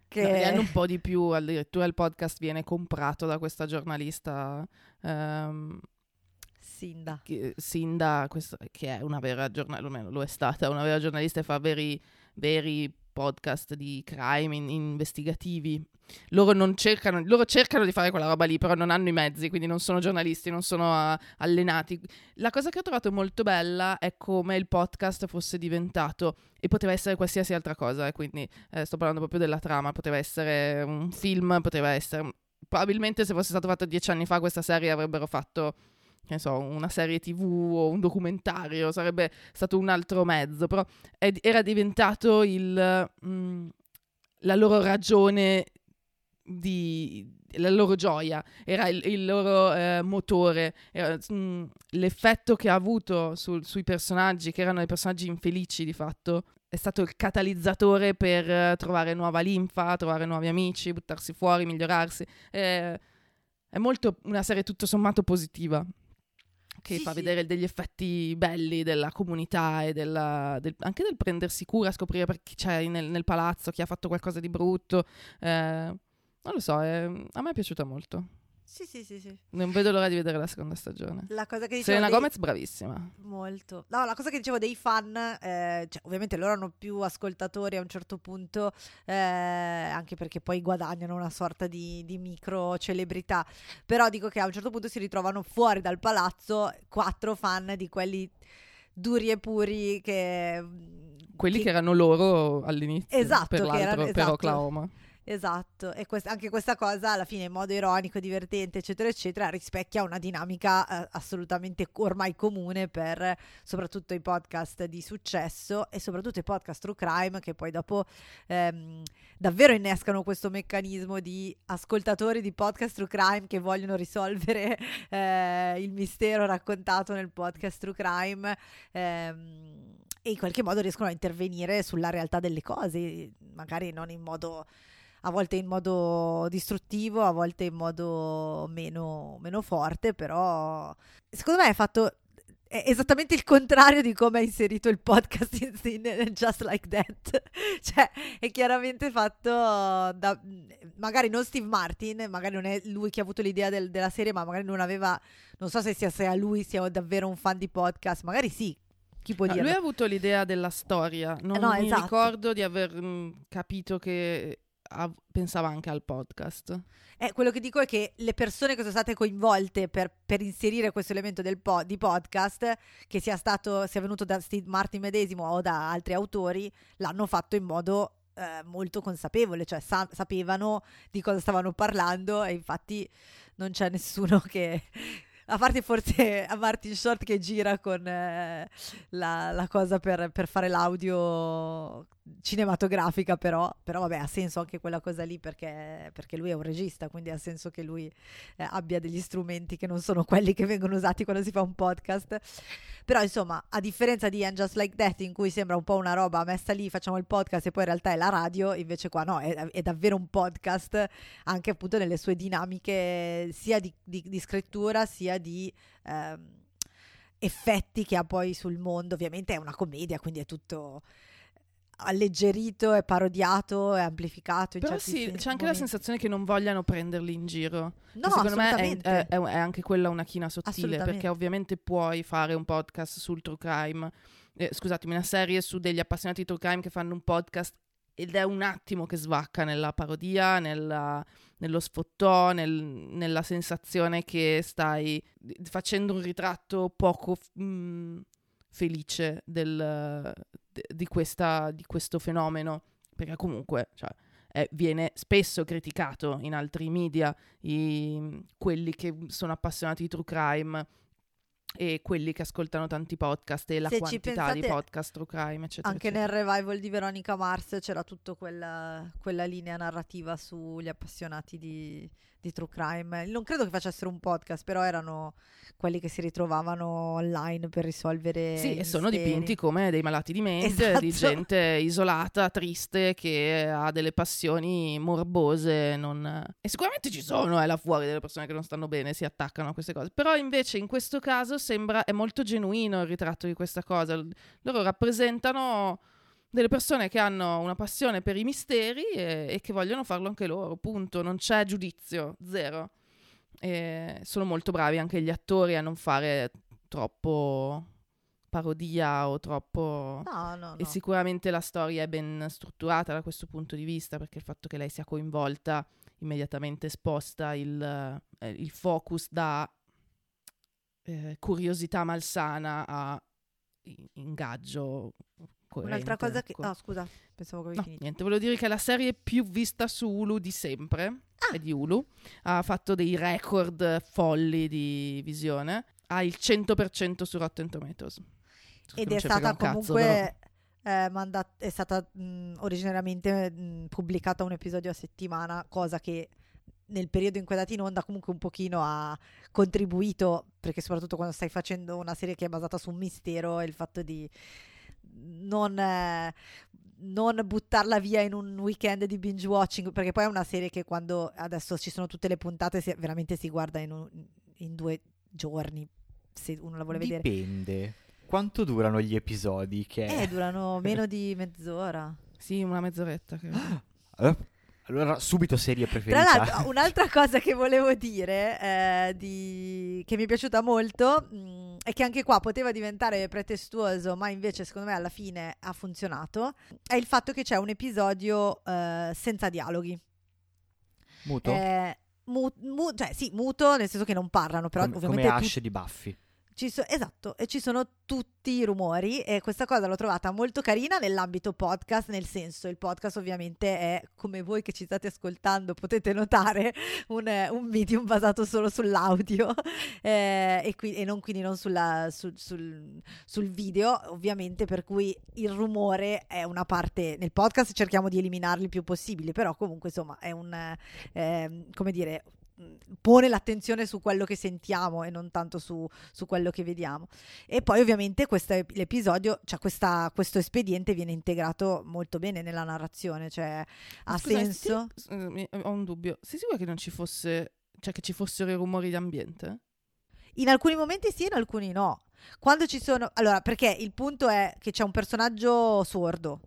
Che... No, hanno un po' di più, addirittura il podcast viene comprato da questa giornalista. Um Sinda. Che, Sinda, questo, che è una vera giornalista, lo è stata, una vera giornalista e fa veri, veri podcast di crime in, investigativi. Loro non cercano, loro cercano di fare quella roba lì, però non hanno i mezzi, quindi non sono giornalisti, non sono uh, allenati. La cosa che ho trovato molto bella è come il podcast fosse diventato, e poteva essere qualsiasi altra cosa, eh, quindi eh, sto parlando proprio della trama, poteva essere un film, poteva essere... Probabilmente se fosse stato fatto dieci anni fa questa serie avrebbero fatto che so, una serie tv o un documentario, sarebbe stato un altro mezzo, però è, era diventato il, mh, mm, la loro ragione di, la loro gioia, era il, il loro eh, motore, era, mh, mm, l'effetto che ha avuto sul, sui personaggi, che erano dei personaggi infelici di fatto, è stato il catalizzatore per uh, trovare nuova linfa, trovare nuovi amici, buttarsi fuori, migliorarsi. Eh, è molto una serie tutto sommato positiva che sì, fa sì. vedere degli effetti belli della comunità e della, del, anche del prendersi cura, scoprire chi c'è nel, nel, palazzo, chi ha fatto qualcosa di brutto. Eh, non lo so, eh, a me è piaciuta molto. Sì, sì, sì, sì. Non vedo l'ora di vedere la seconda stagione. La cosa che Selena dei... Gomez, bravissima. Molto. No, la cosa che dicevo dei fan, eh, cioè, ovviamente loro hanno più ascoltatori a un certo punto, eh, anche perché poi guadagnano una sorta di, di, micro celebrità. Però dico che a un certo punto si ritrovano fuori dal palazzo quattro fan di quelli duri e puri che... Quelli che, che erano loro all'inizio. Esatto, per, che erano, esatto. per Oklahoma. Esatto, e quest- anche questa cosa alla fine in modo ironico, divertente, eccetera, eccetera, rispecchia una dinamica eh, assolutamente ormai comune per soprattutto i podcast di successo e soprattutto i podcast true crime che poi dopo ehm, davvero innescano questo meccanismo di ascoltatori di podcast true crime che vogliono risolvere eh, il mistero raccontato nel podcast true crime. Ehm, e in qualche modo riescono a intervenire sulla realtà delle cose, magari non in modo a volte in modo distruttivo, a volte in modo meno, meno forte, però secondo me è fatto è esattamente il contrario di come ha inserito il podcast in, in Just Like That. cioè, è chiaramente fatto da magari non Steve Martin, magari non è lui che ha avuto l'idea del, della serie, ma magari non aveva, non so se sia se a lui sia davvero un fan di podcast, magari sì. Chi può dire? Lui ha avuto l'idea della storia, non eh no, mi esatto. ricordo di aver mh, capito che av- pensava anche al podcast. Eh, quello che dico è che le persone che sono state coinvolte per, per inserire questo elemento po- di podcast, che sia stato sia venuto da Steve Martin medesimo o da altri autori, l'hanno fatto in modo eh, molto consapevole, cioè sa- sapevano di cosa stavano parlando e infatti non c'è nessuno che... A parte forse a Martin Short che gira con eh, la, la, cosa per, per, fare l'audio cinematografica, però, però vabbè ha senso anche quella cosa lì perché, perché lui è un regista, quindi ha senso che lui eh, abbia degli strumenti che non sono quelli che vengono usati quando si fa un podcast. Però insomma, a differenza di And Just Like That, in cui sembra un po' una roba messa lì, facciamo il podcast e poi in realtà è la radio, invece qua no, è, è davvero un podcast anche appunto nelle sue dinamiche sia di, di, di scrittura sia di... Ehm, effetti che ha poi sul mondo ovviamente è una commedia quindi è tutto alleggerito, è parodiato, è amplificato. Però sì, c'è anche momenti. la sensazione che non vogliano prenderli in giro. No, secondo me è, è, è, anche quella una china sottile, perché ovviamente puoi fare un podcast sul true crime, eh, scusatemi, una serie su degli appassionati di true crime che fanno un podcast ed è un attimo che svacca nella parodia, nella, nello sfottò, nel, nella sensazione che stai facendo un ritratto poco... Mh, mm, felice del, di, questa, di, questo fenomeno, perché comunque cioè, è, viene spesso criticato in altri media, i, quelli che sono appassionati di true crime e quelli che ascoltano tanti podcast e la Se quantità pensate, di podcast true crime, eccetera. Anche eccetera. nel revival di Veronica Mars c'era tutta quella, quella linea narrativa sugli appassionati di, di true crime. Non credo che facessero un podcast, però erano quelli che si ritrovavano online per risolvere. Sì, e sono dipinti come dei malati di mente, esatto. di gente isolata, triste, che ha delle passioni morbose. Non... E sicuramente ci sono, eh, là fuori, delle persone che non stanno bene, si attaccano a queste cose. Però invece in questo caso sembra, è molto genuino il ritratto di questa cosa. Loro rappresentano delle persone che hanno una passione per i misteri e, e che vogliono farlo anche loro, punto. Non c'è giudizio, zero. E sono molto bravi anche gli attori a non fare troppo parodia o troppo... No, no, no. E sicuramente la storia è ben strutturata da questo punto di vista perché il fatto che lei sia coinvolta immediatamente sposta il, eh, il focus da eh, curiosità malsana a ingaggio coerente. Un'altra cosa che... No, scusa, pensavo che avevi no, finito. Niente, volevo dire che è la serie più vista su Hulu di sempre, ah. è di Hulu, ha fatto dei record folli di visione, ha il 100% su Rotten Tomatoes. Ed è stata comunque... Eh, mandat- è stata mh, originariamente mh, pubblicata un episodio a settimana, cosa che nel periodo in cui è andata in onda comunque un pochino ha contribuito, perché soprattutto quando stai facendo una serie che è basata su un mistero, il fatto di non, eh, non buttarla via in un weekend di binge watching, perché poi è una serie che quando adesso ci sono tutte le puntate si, veramente si guarda in, un, in, due giorni, se uno la vuole Dipende. vedere. Dipende. Quanto durano gli episodi? Che... Eh, durano meno di mezz'ora. Sì, una mezz'oretta. Credo. Ah, allora, subito serie preferita. Tra l'altro, un'altra cosa che volevo dire, eh, di... che mi è piaciuta molto, mh, è che anche qua poteva diventare pretestuoso, ma invece secondo me alla fine ha funzionato, è il fatto che c'è un episodio eh, senza dialoghi. Muto? Eh, mu- mu- cioè sì, muto, nel senso che non parlano, però come, ovviamente... Come Ash tu- di Buffy. So, esatto, e ci sono tutti i rumori e questa cosa l'ho trovata molto carina nell'ambito podcast, nel senso il podcast ovviamente è come voi che ci state ascoltando potete notare un, un medium basato solo sull'audio eh, e, qui, e, non, quindi non sulla, sul, sul, sul, video ovviamente per cui il rumore è una parte nel podcast cerchiamo di eliminarli il più possibile però comunque insomma è un eh, come dire pone l'attenzione su quello che sentiamo e non tanto su, su quello che vediamo. E poi ovviamente questo, l'episodio, cioè questa, questo espediente viene integrato molto bene nella narrazione, cioè ha Scusa, senso. Sì, ho un dubbio, sei sicura che non ci fosse, cioè che ci fossero i rumori d'ambiente? In alcuni momenti sì, in alcuni no. Quando ci sono... Allora, perché il punto è che c'è un personaggio sordo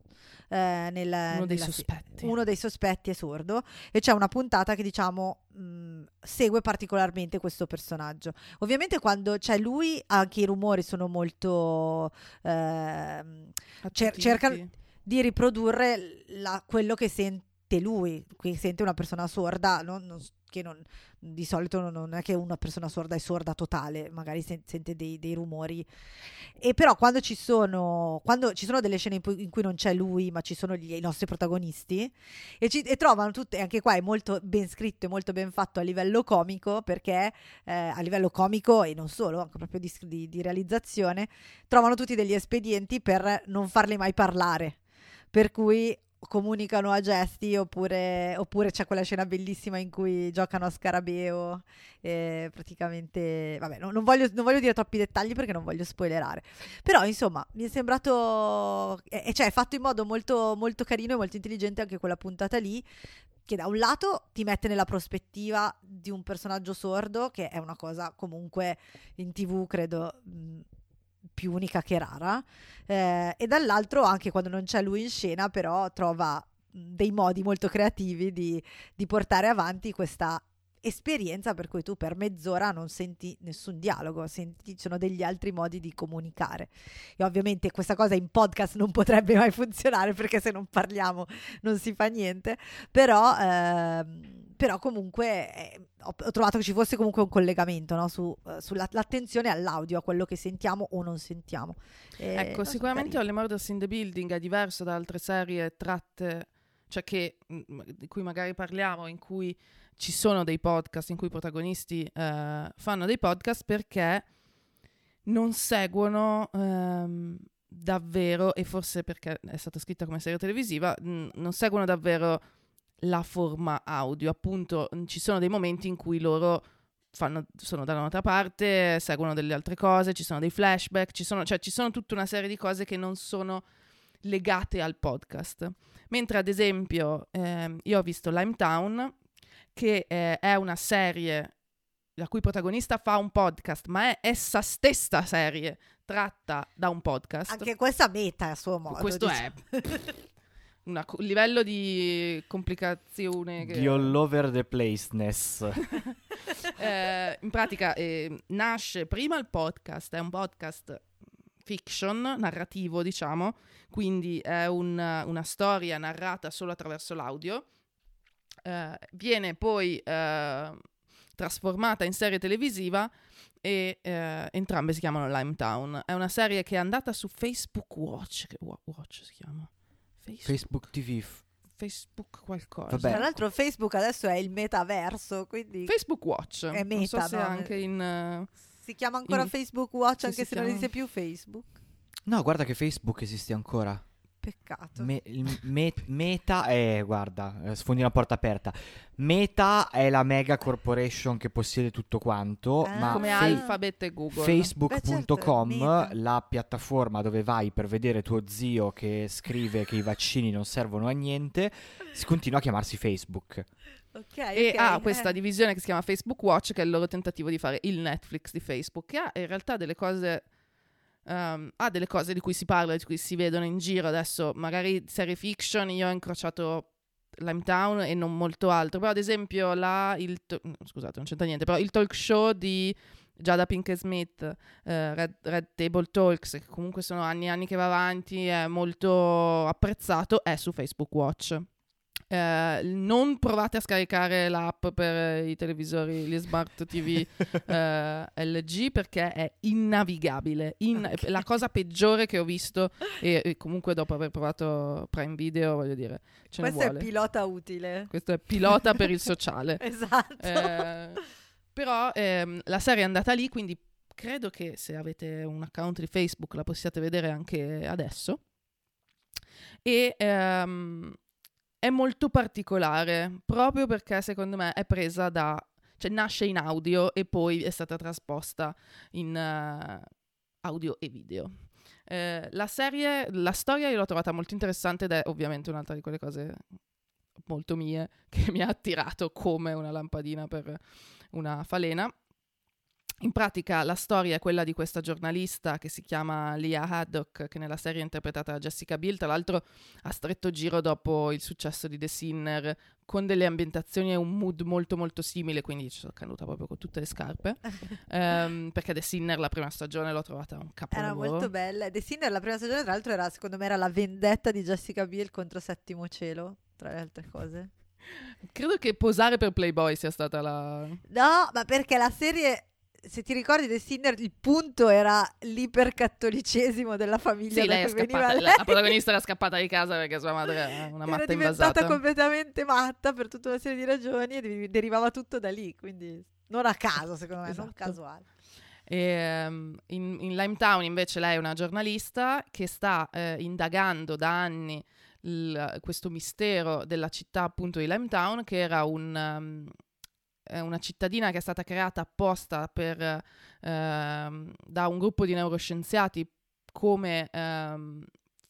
eh, nel, uno dei sospetti. Uno dei sospetti è sordo e c'è una puntata che diciamo mh, segue particolarmente questo personaggio. Ovviamente quando c'è lui anche i rumori sono molto... Eh, cer- cercano di riprodurre la, quello che sente lui, qui sente una persona sorda, non, non, che non, di solito non è che una persona sorda è sorda totale, magari sen- sente dei, dei, rumori. E però quando ci sono, quando ci sono delle scene in cui non c'è lui, ma ci sono gli, i nostri protagonisti, e, ci, e trovano tutte, anche qua è molto ben scritto e molto ben fatto a livello comico, perché eh, a livello comico e non solo, anche proprio di, di, di realizzazione, trovano tutti degli espedienti per non farli mai parlare. Per cui comunicano a gesti oppure, oppure, c'è quella scena bellissima in cui giocano a scarabeo eh, praticamente vabbè no, non, voglio, non, voglio, dire troppi dettagli perché non voglio spoilerare però insomma mi è sembrato e cioè è fatto in modo molto, molto carino e molto intelligente anche quella puntata lì che da un lato ti mette nella prospettiva di un personaggio sordo che è una cosa comunque in tv credo mh, più unica che rara, eh, e dall'altro anche quando non c'è lui in scena però trova dei modi molto creativi di, di portare avanti questa esperienza per cui tu per mezz'ora non senti nessun dialogo, senti, ci sono degli altri modi di comunicare. E ovviamente questa cosa in podcast non potrebbe mai funzionare perché se non parliamo non si fa niente, però, ehm, però comunque eh, ho, ho, trovato che ci fosse comunque un collegamento no? Su, uh, sull'attenzione all'audio, a quello che sentiamo o non sentiamo. E ecco, sicuramente Only Murders in the Building è diverso da altre serie tratte, cioè che, di cui magari parliamo, in cui ci sono dei podcast in cui i protagonisti eh, fanno dei podcast perché non seguono ehm, davvero, e forse perché è stata scritta come serie televisiva, mh, non seguono davvero la forma audio. Appunto, ci sono dei momenti in cui loro fanno, sono da un'altra parte, seguono delle altre cose, ci sono dei flashback, ci sono, cioè ci sono tutta una serie di cose che non sono legate al podcast. Mentre ad esempio eh, io ho visto Limetown che eh, è una serie la cui protagonista fa un podcast, ma è essa stessa serie tratta da un podcast. Anche questa meta a suo modo. Questo diciamo. è un livello di complicazione. Che... Di all over the placeness. eh, in pratica eh, nasce prima il podcast, è un podcast fiction, narrativo diciamo, quindi è un, una storia narrata solo attraverso l'audio eh, viene poi eh, trasformata in serie televisiva e eh, entrambe si chiamano Limetown. È una serie che è andata su Facebook Watch, che Watch si chiama? Facebook, Facebook TV. Facebook qualcosa. Vabbè. Tra l'altro Facebook adesso è il metaverso, quindi... Facebook Watch. È meta, non so se no? anche in... Uh, si chiama ancora in... Facebook Watch anche se chiama... non esiste più Facebook? No, guarda che Facebook esiste ancora. Peccato. Me, me, meta è, guarda, eh, sfondi una porta aperta. Meta è la mega corporation che possiede tutto quanto. Ah, ma come fa- Alphabet e Google. Facebook.com, certo, la piattaforma dove vai per vedere tuo zio che scrive che i vaccini non servono a niente, si continua a chiamarsi Facebook. Okay, e okay, ha questa eh. divisione che si chiama Facebook Watch, che è il loro tentativo di fare il Netflix di Facebook, che ha in realtà delle cose Um, ha delle cose di cui si parla, di cui si vedono in giro adesso, magari serie fiction, io ho incrociato Limetown e non molto altro, però ad esempio la, il, to- scusate non c'entra niente, però il talk show di Jada Pinkett Smith, eh, Red, Red, Table Talks, che comunque sono anni e anni che va avanti, è molto apprezzato, è su Facebook Watch. Eh, non provate a scaricare l'app per i televisori, gli smart TV eh, LG perché è innavigabile. In- okay. La cosa peggiore che ho visto, e, e, comunque dopo aver provato Prime Video, voglio dire, ce Questo è pilota utile. Questo è pilota per il sociale. esatto. Eh, però ehm, la serie è andata lì, quindi credo che se avete un account di Facebook la possiate vedere anche adesso. E ehm, è molto particolare, proprio perché secondo me è presa da... cioè nasce in audio e poi è stata trasposta in uh, audio e video. Eh, la serie, la storia io l'ho trovata molto interessante ed è ovviamente un'altra di quelle cose molto mie che mi ha attirato come una lampadina per una falena. In pratica la storia è quella di questa giornalista che si chiama Leah Haddock, che nella serie è interpretata da Jessica Biel, tra l'altro a stretto giro dopo il successo di The Sinner, con delle ambientazioni e un mood molto molto simile, quindi ci sono caduta proprio con tutte le scarpe, um, perché The Sinner la prima stagione l'ho trovata un capolavoro. Era molto bella, The Sinner la prima stagione tra l'altro era, secondo me era la vendetta di Jessica Biel contro Settimo Cielo, tra le altre cose. Credo che posare per Playboy sia stata la... No, ma perché la serie, se ti ricordi The Sinner, il punto era l'ipercattolicesimo della famiglia. Sì, lei è scappata, lei. la protagonista era scappata di casa perché sua madre era una Era matta diventata invasata. completamente matta per tutta una serie di ragioni e de- derivava tutto da lì, quindi non a caso secondo me, non Esatto. casuale. E, ehm, in, in Limetown invece lei è una giornalista che sta eh, indagando da anni il- questo mistero della città appunto di Limetown che era un, um, è una cittadina che è stata creata apposta per, ehm, da un gruppo di neuroscienziati come ehm,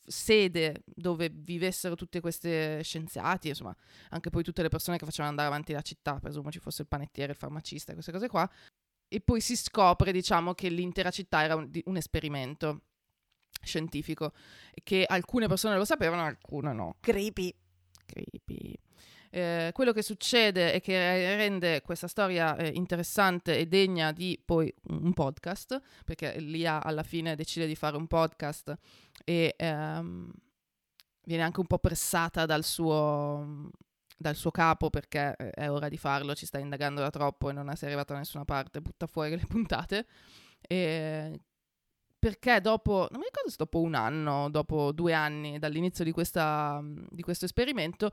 sede dove vivessero tutte queste scienziati, insomma, anche poi tutte le persone che facevano andare avanti la città, presumo ci fosse il panettiere, il farmacista, queste cose qua. E poi si scopre, diciamo, che l'intera città era un, un esperimento scientifico, che alcune persone lo sapevano, alcune no Creepy. creepy. Eh, quello che succede e che rende questa storia eh, interessante e degna di poi un podcast, perché Lia alla fine decide di fare un podcast e ehm, viene anche un po' pressata dal suo, dal suo capo perché eh, è ora di farlo, ci sta indagando da troppo e non è arrivato da nessuna parte, butta fuori le puntate. E perché dopo, non mi ricordo se dopo un anno, dopo due anni dall'inizio di, questa, di questo esperimento,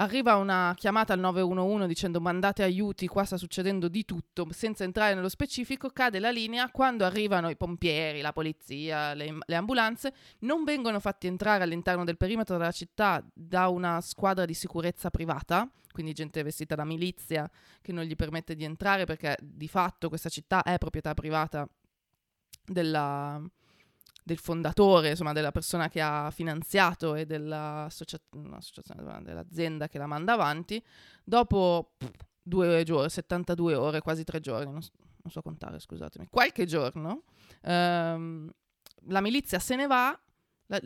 arriva una chiamata al 911 dicendo mandate aiuti, qua sta succedendo di tutto, senza entrare nello specifico, cade la linea, quando arrivano i pompieri, la polizia, le, le ambulanze, non vengono fatti entrare all'interno del perimetro della città da una squadra di sicurezza privata, quindi gente vestita da milizia che non gli permette di entrare perché di fatto questa città è proprietà privata della- del fondatore, insomma, della persona che ha finanziato e dell'associazione, dell'azienda che la manda avanti. Dopo due giorni, 72 ore, quasi tre giorni, non, s- non so contare, scusatemi, qualche giorno, ehm, la milizia se ne va. la-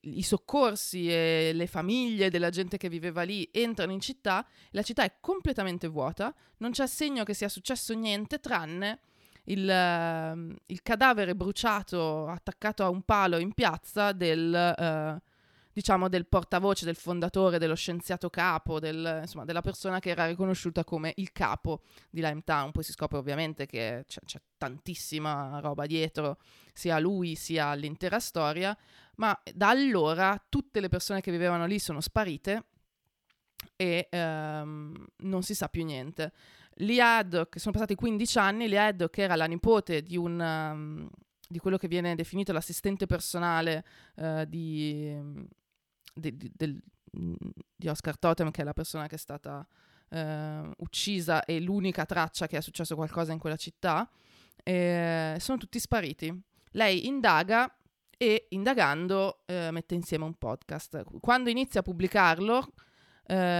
I soccorsi e le famiglie della gente che viveva lì entrano in città, la città è completamente vuota, non c'è segno che sia successo niente tranne il, ehm, il cadavere bruciato attaccato a un palo in piazza del, eh, diciamo, del portavoce, del fondatore, dello scienziato capo, del- insomma, della persona che era riconosciuta come il capo di Limetown. Poi si scopre ovviamente che c'è, c'è tantissima roba dietro, sia a lui sia l'intera storia, ma da allora tutte le persone che vivevano lì sono sparite e ehm, non si sa più niente. Lia Haddock, sono passati 15 anni, Lia Haddock era la nipote di un... um, di quello che viene definito l'assistente personale eh, di, di, di- del- di Oscar Totem, che è la persona che è stata eh, uccisa e l'unica traccia che è successo qualcosa in quella città. E sono tutti spariti. Lei indaga e indagando eh, mette insieme un podcast. Quando inizia a pubblicarlo,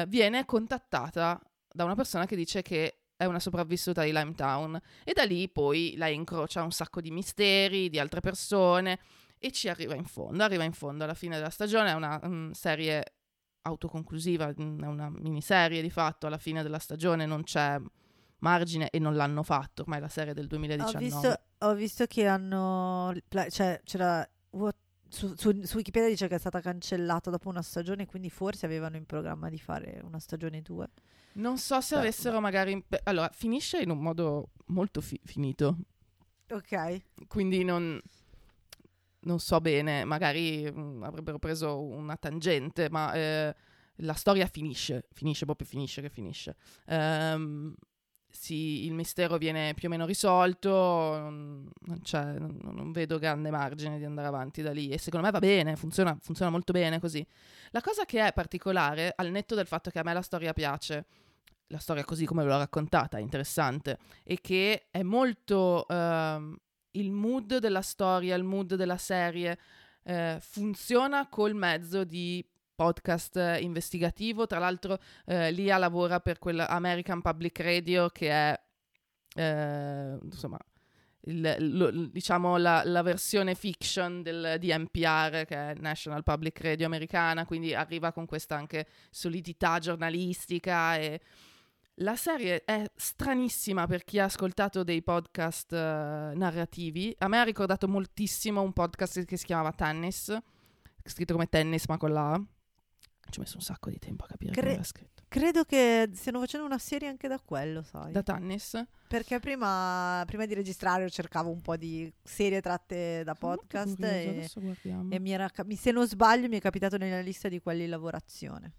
viene contattata da una persona che dice che è una sopravvissuta di Limetown e da lì poi lei incrocia un sacco di misteri di altre persone e ci arriva in fondo, arriva in fondo alla fine della stagione, è una mm, serie autoconclusiva, mm, è una miniserie di fatto, alla fine della stagione non c'è margine e non l'hanno fatto, ormai è la serie del Ho 2019. visto, ho visto che hanno. la- Cioè, c'era. what- Su, su- su Wikipedia dice che è stata cancellata dopo una stagione, quindi forse avevano in programma di fare una stagione 2. Non so se Beh, avessero magari... allora, finisce in un modo molto fi- finito, Ok. quindi non, non so bene, magari mm, avrebbero preso una tangente, ma eh, la storia finisce, finisce proprio finisce che finisce. Ehm, sì, il mistero viene più o meno risolto, non, non non, vedo grande margine di andare avanti da lì e secondo me va bene, funziona, funziona molto bene così. La cosa che è particolare, al netto del fatto che a me la storia piace, la storia così come ve l'ho raccontata è interessante, e che è molto ehm, il mood della storia, il mood della serie, eh, funziona col mezzo di podcast eh, investigativo. Tra l'altro, eh, Lia lavora per quella American Public Radio, che è eh, insomma. il- lo- diciamo la, la versione fiction del, di NPR che è National Public Radio americana quindi arriva con questa anche solidità giornalistica e la serie è stranissima per chi ha ascoltato dei podcast eh, narrativi. A me ha ricordato moltissimo un podcast che si chiamava Tennis, scritto come tennis ma con la A. Ci ho messo un sacco di tempo a capire Cre- come era scritto. Credo che stiano facendo una serie anche da quello, sai. Da Tannis? Perché prima, prima di registrare cercavo un po' di serie tratte da Sono molto podcast curiosa, e, adesso guardiamo. e mi era, se non sbaglio mi è capitato nella lista di quelli in lavorazione.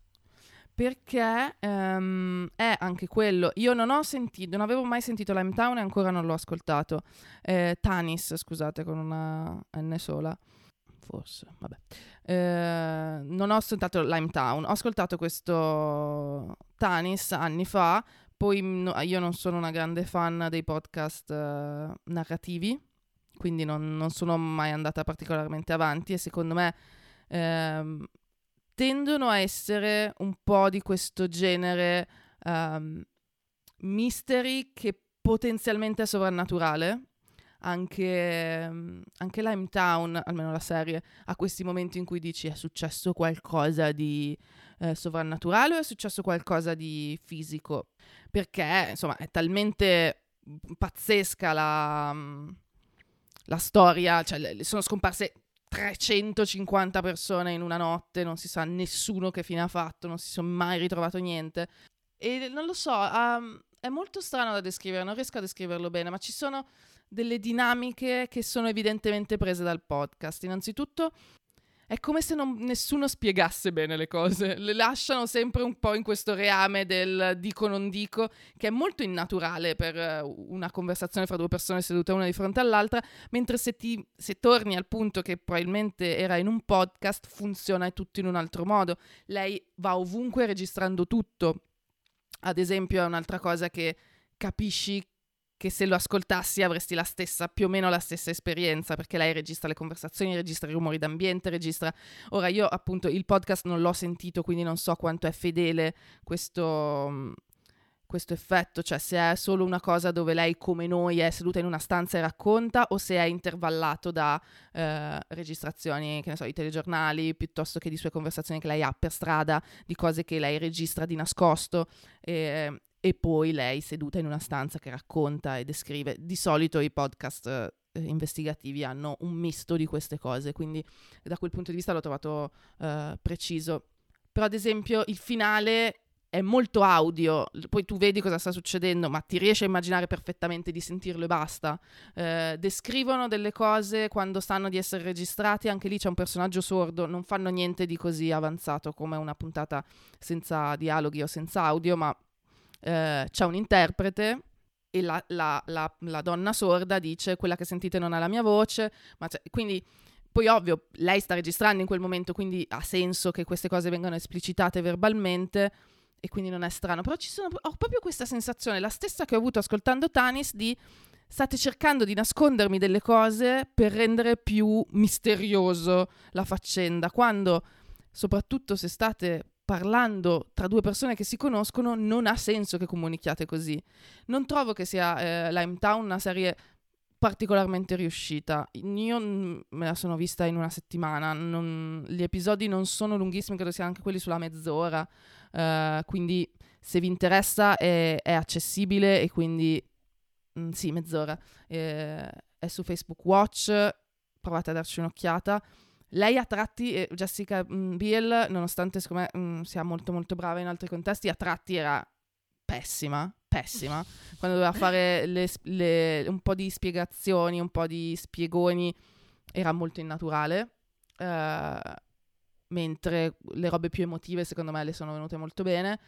Perché ehm, è anche quello. Io non ho sentito, non avevo mai sentito Limetown e ancora non l'ho ascoltato. Eh, Tanis, scusate, con una N sola. Forse, vabbè. Eh, non ho ascoltato Limetown, ho ascoltato questo Tanis anni fa. Poi no- io non sono una grande fan dei podcast eh, narrativi, quindi non, non sono mai andata particolarmente avanti e secondo me ehm, tendono a essere un po' di questo genere ehm, mystery che potenzialmente è sovrannaturale. Anche, ehm, anche Limetown, almeno la serie, ha questi momenti in cui dici è successo qualcosa di eh, sovrannaturale o è successo qualcosa di fisico? Perché, insomma, è talmente pazzesca la, mm, la storia, cioè sono scomparse 350 persone in una notte, non si sa nessuno che fine ha fatto, non si sono mai ritrovato niente. E non lo so, um, è molto strano da descrivere, non riesco a descriverlo bene, ma ci sono delle dinamiche che sono evidentemente prese dal podcast. Innanzitutto è come se non- nessuno spiegasse bene le cose, le lasciano sempre un po' in questo reame del dico non dico, che è molto innaturale per eh, una conversazione fra due persone sedute una di fronte all'altra, mentre se, ti, se torni al punto che probabilmente era in un podcast, funziona tutto in un altro modo. Lei va ovunque registrando tutto. Ad esempio, è un'altra cosa che capisci che se lo ascoltassi avresti la stessa, più o meno la stessa esperienza, perché lei registra le conversazioni, registra i rumori d'ambiente, registra... Ora io appunto il podcast non l'ho sentito, quindi non so quanto è fedele questo, questo effetto, cioè se è solo una cosa dove lei come noi è seduta in una stanza e racconta o se è intervallato da eh, registrazioni, che ne so, di telegiornali, piuttosto che di sue conversazioni che lei ha per strada, di cose che lei registra di nascosto. E, e poi lei seduta in una stanza che racconta e descrive. Di solito i podcast eh, investigativi hanno un misto di queste cose, quindi da quel punto di vista l'ho trovato eh, preciso. Però ad esempio il finale è molto audio, poi tu vedi cosa sta succedendo, ma ti riesci a immaginare perfettamente di sentirlo e basta. Eh, descrivono delle cose quando sanno di essere registrati, anche lì c'è un personaggio sordo, non fanno niente di così avanzato come una puntata senza dialoghi o senza audio, ma eh, c'è un interprete e la, la- la- la donna sorda dice quella che sentite non ha la mia voce, c'è- quindi poi ovvio lei sta registrando in quel momento, quindi ha senso che queste cose vengano esplicitate verbalmente e quindi non è strano, però sono, ho proprio questa sensazione, la stessa che ho avuto ascoltando Tanis di state cercando di nascondermi delle cose per rendere più misterioso la faccenda, quando soprattutto se state parlando tra due persone che si conoscono, non ha senso che comunichiate così. Non trovo che sia eh, Limetown una serie particolarmente riuscita. Io me la sono vista in una settimana, non- gli episodi non sono lunghissimi, credo siano anche quelli sulla mezz'ora, eh, quindi se vi interessa è, è accessibile e quindi mm, sì, mezz'ora. Eh, è su Facebook Watch, provate a darci un'occhiata. Lei a tratti, eh, Jessica mm, Biel, nonostante secondo me mm, sia molto molto brava in altri contesti, a tratti era pessima, pessima. Quando doveva fare le le- un po' di spiegazioni, un po' di spiegoni, era molto innaturale. Eh, mentre le robe più emotive secondo me le sono venute molto bene.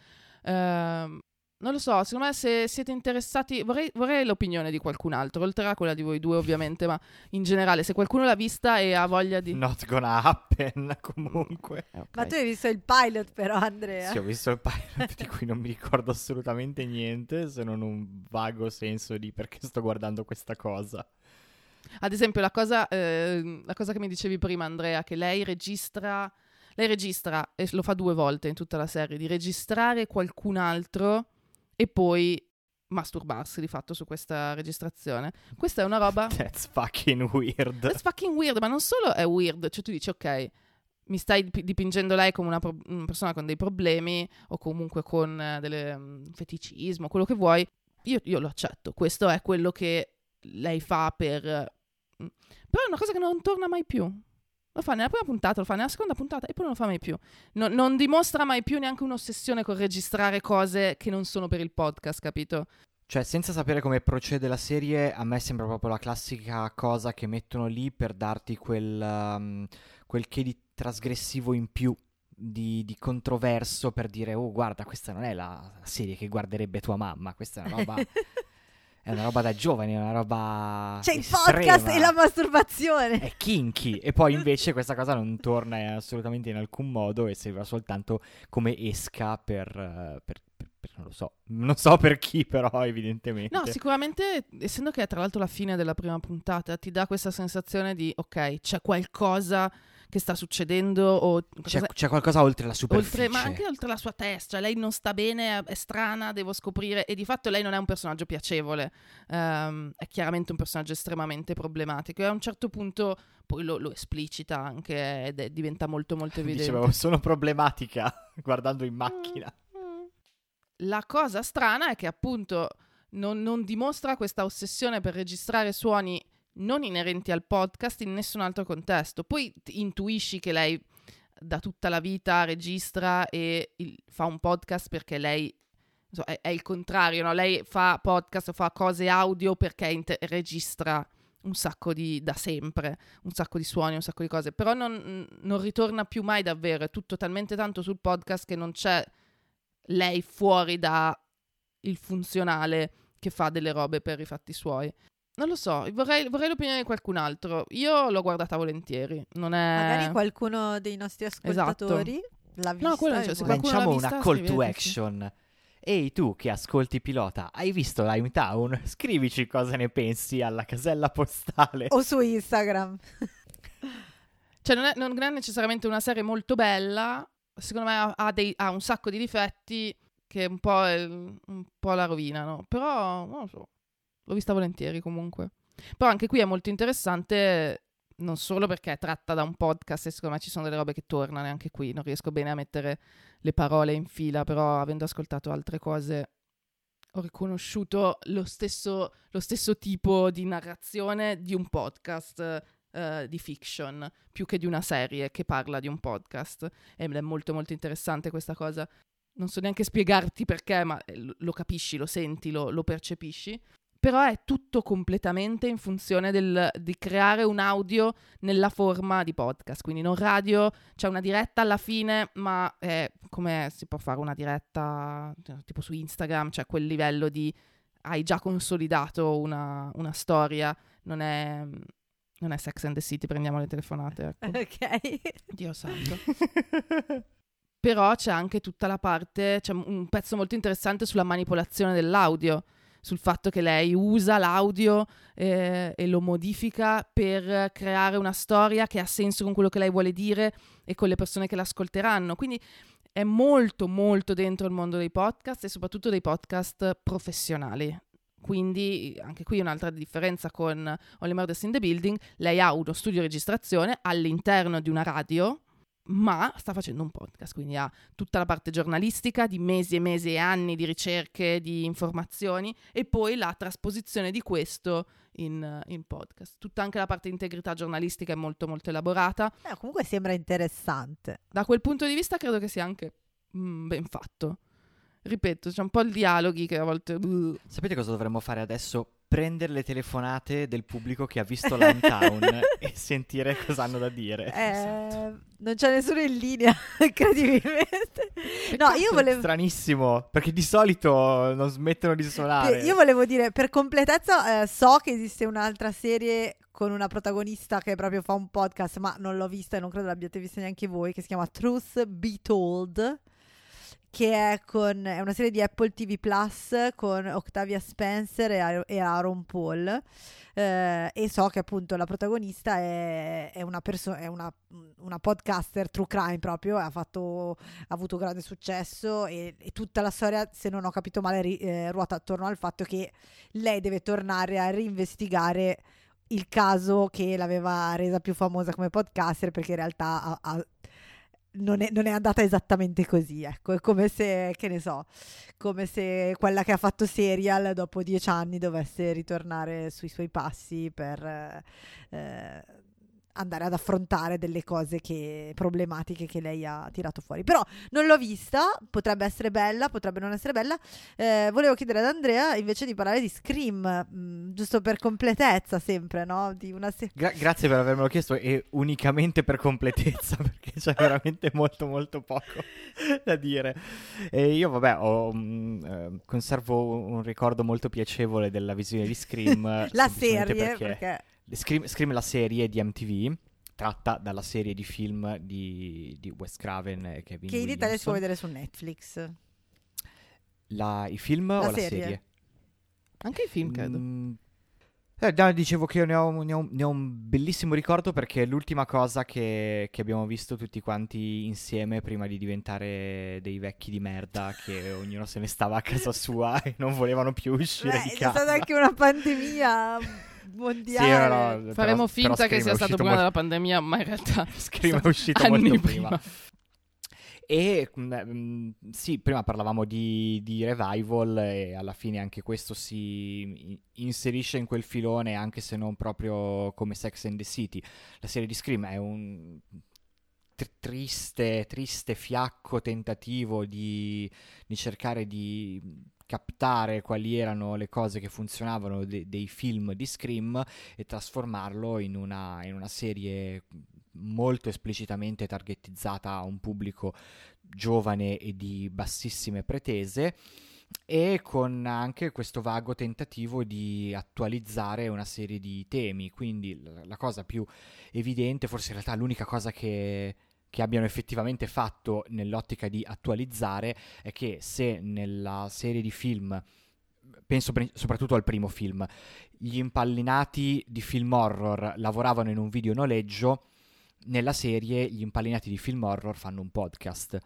Ehm, non lo so, secondo me se siete interessati, vorrei, vorrei l'opinione di qualcun altro, oltre a quella di voi due ovviamente, ma in generale se qualcuno l'ha vista e ha voglia di... Not gonna happen comunque. Eh, ok. Ma tu hai visto il pilot però Andrea? Sì, ho visto il pilot di cui non mi ricordo assolutamente niente, se non un vago senso di perché sto guardando questa cosa. Ad esempio, la cosa, eh, la cosa che mi dicevi prima, Andrea, che lei registra, lei registra, e lo fa due volte in tutta la serie, di registrare qualcun altro e poi masturbarsi di fatto su questa registrazione. Questa è una roba... That's fucking weird. That's fucking weird, ma non solo è weird, cioè tu dici, ok, mi stai dip- dipingendo lei come una, pro- una persona con dei problemi o comunque con eh, delle mm, feticismo, quello che vuoi, io, io lo accetto, questo è quello che lei fa per... mm. Però è una cosa che non torna mai più. Lo fa nella prima puntata, lo fa nella seconda puntata e poi non lo fa mai più. No- non dimostra mai più neanche un'ossessione con registrare cose che non sono per il podcast, capito? Cioè, senza sapere come procede la serie, a me sembra proprio la classica cosa che mettono lì per darti quel, um, quel che di trasgressivo in più, di, di controverso, per dire, oh guarda, questa non è la serie che guarderebbe tua mamma, questa è una roba... È una roba da giovani, è una roba. C'è il podcast e la masturbazione. È kinky. E poi invece questa cosa non torna assolutamente in alcun modo e serve soltanto come esca per, per- per- per- non lo so. Non so per chi, però, evidentemente. No, sicuramente, essendo che è tra l'altro la fine della prima puntata, ti dà questa sensazione di ok, c'è qualcosa che sta succedendo o C'è, qualcosa- c'è qualcosa oltre la superficie. oltre, ma anche oltre la sua testa, cioè lei non sta bene, è, strana, devo scoprire e di fatto lei non è un personaggio piacevole, Ehm, è chiaramente un personaggio estremamente problematico e a un certo punto poi lo, lo esplicita anche ed è- diventa molto molto evidente. Dicevo, sono problematica guardando in macchina. La cosa strana è che appunto non, non dimostra questa ossessione per registrare suoni non inerenti al podcast in nessun altro contesto. Poi intuisci che lei da tutta la vita registra e il- fa un podcast perché lei so, è, è il contrario, no? lei fa podcast o fa cose audio perché inte- registra un sacco di da sempre, un sacco di suoni, un sacco di cose, però non, non ritorna più mai davvero, è tutto talmente tanto sul podcast che non c'è lei fuori da il funzionale che fa delle robe per i fatti suoi. Non lo so, vorrei, vorrei l'opinione di qualcun altro. Io l'ho guardata volentieri. Non è. Magari qualcuno dei nostri ascoltatori l'ha vista. No, quello c'è, se Lanciamo una vista, call to action. Ehi tu che ascolti pilota, hai visto Limetown? Scrivici cosa ne pensi alla casella postale. O su Instagram. Cioè, non è, non è necessariamente una serie molto bella. Secondo me ha, ha dei- ha un sacco di difetti che un po', è- un po' la rovinano. Però, non lo so. L'ho vista volentieri comunque. Però anche qui è molto interessante. Non solo perché è tratta da un podcast e secondo me ci sono delle robe che tornano anche qui. Non riesco bene a mettere le parole in fila, però avendo ascoltato altre cose ho riconosciuto lo stesso, lo stesso tipo di narrazione di un podcast eh, di fiction, più che di una serie che parla di un podcast. Ed è molto molto interessante questa cosa. Non so neanche spiegarti perché, ma eh, lo, capisci, lo senti, lo, lo percepisci. Però è tutto completamente in funzione del- di creare un audio nella forma di podcast, quindi non radio, c'è una diretta alla fine, ma è come si può fare una diretta eh, tipo su Instagram, cioè quel livello di hai già consolidato una, una storia, non è, non è Sex and the City, prendiamo le telefonate, ecco. Ok. Dio santo. Però c'è anche tutta la parte, c'è un pezzo molto interessante sulla manipolazione dell'audio, sul fatto che lei usa l'audio eh, e lo modifica per creare una storia che ha senso con quello che lei vuole dire e con le persone che l'ascolteranno. Quindi è molto molto dentro il mondo dei podcast e soprattutto dei podcast professionali. Quindi anche qui un'altra differenza con Only Murders in the Building, lei ha uno studio di registrazione all'interno di una radio, ma sta facendo un podcast, quindi ha tutta la parte giornalistica di mesi e mesi e anni di ricerche, di informazioni e poi la trasposizione di questo in, in podcast. Tutta anche la parte integrità giornalistica è molto molto elaborata. Eh, comunque sembra interessante. Da quel punto di vista credo che sia anche mm, ben fatto. Ripeto, c'è un po' il dialoghi che a volte... uh, Sapete cosa dovremmo fare adesso? Prendere le telefonate del pubblico che ha visto Limetown e sentire cosa hanno da dire. Eh, non c'è nessuno in linea, incredibilmente. No, io volevo... Stranissimo, perché di solito non smettono di suonare. Io volevo dire, per completezza, eh, so che esiste un'altra serie con una protagonista che proprio fa un podcast, ma non l'ho vista e non credo l'abbiate vista neanche voi, che si chiama Truth Be Told, che è, con, è una serie di Apple TV Plus con Octavia Spencer e, e Aaron Paul. Eh, e so che appunto la protagonista è, è una, perso- è una, una podcaster true crime proprio, ha, fatto, ha avuto grande successo e, e tutta la storia, se non ho capito male, ri- eh, ruota attorno al fatto che lei deve tornare a reinvestigare il caso che l'aveva resa più famosa come podcaster perché in realtà ha- ha- non, è, non è andata esattamente così, ecco, è come se, che ne so, come se quella che ha fatto Serial dopo dieci anni dovesse ritornare sui suoi passi per eh, andare ad affrontare delle cose che, problematiche che lei ha tirato fuori. Però non l'ho vista, potrebbe essere bella, potrebbe non essere bella. Eh, volevo chiedere ad Andrea invece di parlare di Scream, mh, mm, giusto per completezza sempre, no? Di una se- Gra- grazie per avermelo chiesto e unicamente per completezza perché c'è veramente molto molto poco da dire. E io vabbè ho, mh, mm, eh, conservo un ricordo molto piacevole della visione di Scream. la serie perché... perché Scream, Scream la serie di MTV tratta dalla serie di film di, di Wes Craven e Kevin Che in. Italia si può vedere su Netflix. La, I film La o serie? la serie? Anche i film, credo. Mm, eh, no, dicevo che io ne ho, ne ho- ne ho un bellissimo ricordo perché è l'ultima cosa che, che abbiamo visto tutti quanti insieme prima di diventare dei vecchi di merda che ognuno se ne stava a casa sua e non volevano più uscire Beh, di c'è casa. stata anche una pandemia Sì, mondiale. no, no, però- Faremo però finta che Scream è sia stato prima molto- della pandemia, ma in realtà Scream è uscito anni molto prima. prima. E mm, mm, sì, prima parlavamo di, di revival e alla fine anche questo si inserisce in quel filone anche se non proprio come Sex and the City. La serie di Scream è un tr- triste, triste, fiacco tentativo di, di cercare di captare quali erano le cose che funzionavano de- dei film di Scream e trasformarlo in una, in una serie molto esplicitamente targetizzata a un pubblico giovane e di bassissime pretese e con anche questo vago tentativo di attualizzare una serie di temi. Quindi la cosa più evidente, forse in realtà l'unica cosa che, che abbiano effettivamente fatto nell'ottica di attualizzare è che se nella serie di film, penso pre- soprattutto al primo film, gli impallinati di film horror lavoravano in un video noleggio, nella serie gli impallinati di film horror fanno un podcast.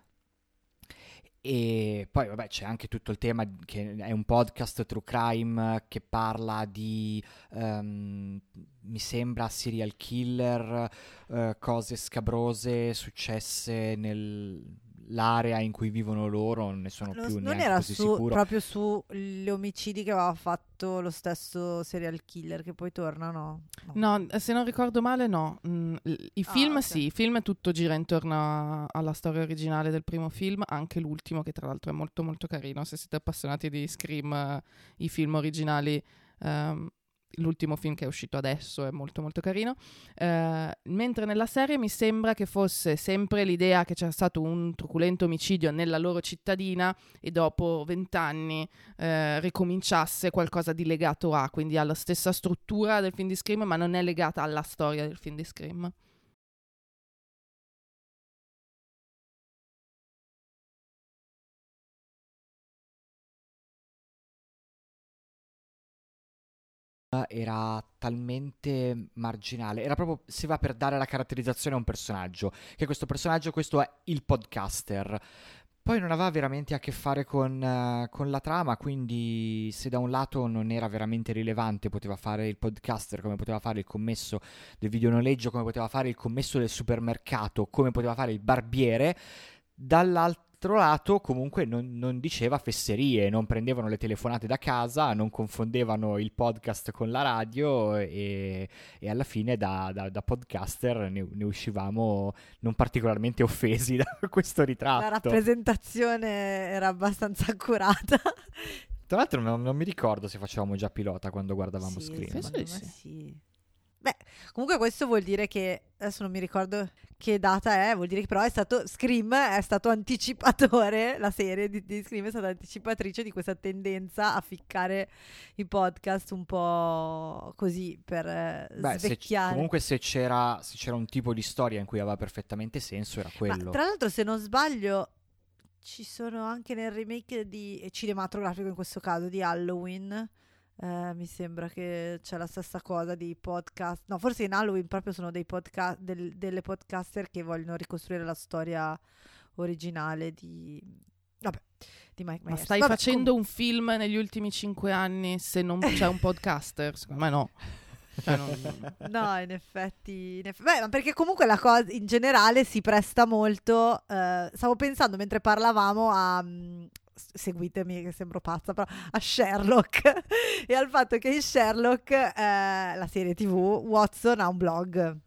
E poi, vabbè, c'è anche tutto il tema che è un podcast true crime che parla di, ehm, mi sembra, serial killer, eh, cose scabrose successe nell'area in cui vivono loro, non ne sono Non- più non neanche era così su, sicuro. proprio sugli omicidi che aveva fatto lo stesso serial killer che poi torna, no? No, se non ricordo male, no. Mm, I Ah, film ok. sì, i film tutto gira intorno a- alla storia originale del primo film, anche l'ultimo che tra l'altro è molto molto carino. Se siete appassionati di Scream, eh, i film originali, ehm, l'ultimo film che è uscito adesso è molto molto carino. Eh, mentre nella serie mi sembra che fosse sempre l'idea che c'era stato un truculento omicidio nella loro cittadina e dopo vent'anni eh, ricominciasse qualcosa di legato a, quindi alla stessa struttura del film di Scream, ma non è legata alla storia del film di Scream. Era talmente marginale, era proprio si va per dare la caratterizzazione a un personaggio, che questo personaggio, questo è il podcaster. Poi non aveva veramente a che fare con, eh, con la trama, quindi se da un lato non era veramente rilevante, poteva fare il podcaster, come poteva fare il commesso del videonoleggio, come poteva fare il commesso del supermercato, come poteva fare il barbiere, dall'altro lato comunque non, non diceva fesserie, non prendevano le telefonate da casa, non confondevano il podcast con la radio e, e alla fine da, da- da podcaster ne, ne uscivamo non particolarmente offesi da questo ritratto. La rappresentazione era abbastanza accurata. Tra l'altro non, non mi ricordo se facevamo già pilota quando guardavamo Sì, Scream. me sì. sì. Beh, comunque questo vuol dire che adesso non mi ricordo che data è, vuol dire che però è stato Scream è stato anticipatore, la serie di, di Scream è stata anticipatrice di questa tendenza a ficcare i podcast un po' così per eh, Beh, se svecchiare. comunque se c'era, se c'era un tipo di storia in cui aveva perfettamente senso era Ma quello. tra l'altro, se non sbaglio, ci sono anche nel remake di cinematografico in questo caso di Halloween. Eh, mi sembra che c'è la stessa cosa di podcast. No, forse in Halloween proprio sono dei podcast, del- delle podcaster che vogliono ricostruire la storia originale di. Vabbè, di Mike Ma Myers. stai Vabbè, facendo un film negli ultimi cinque anni se non c'è un podcaster? Secondo me no. Cioè, non- No, in effetti, in eff- Beh, ma perché comunque la cosa in generale si presta molto. eh, stavo pensando mentre parlavamo a. seguitemi che sembro pazza, però a Sherlock e al fatto che in Sherlock, eh, la serie TV, Watson ha un blog.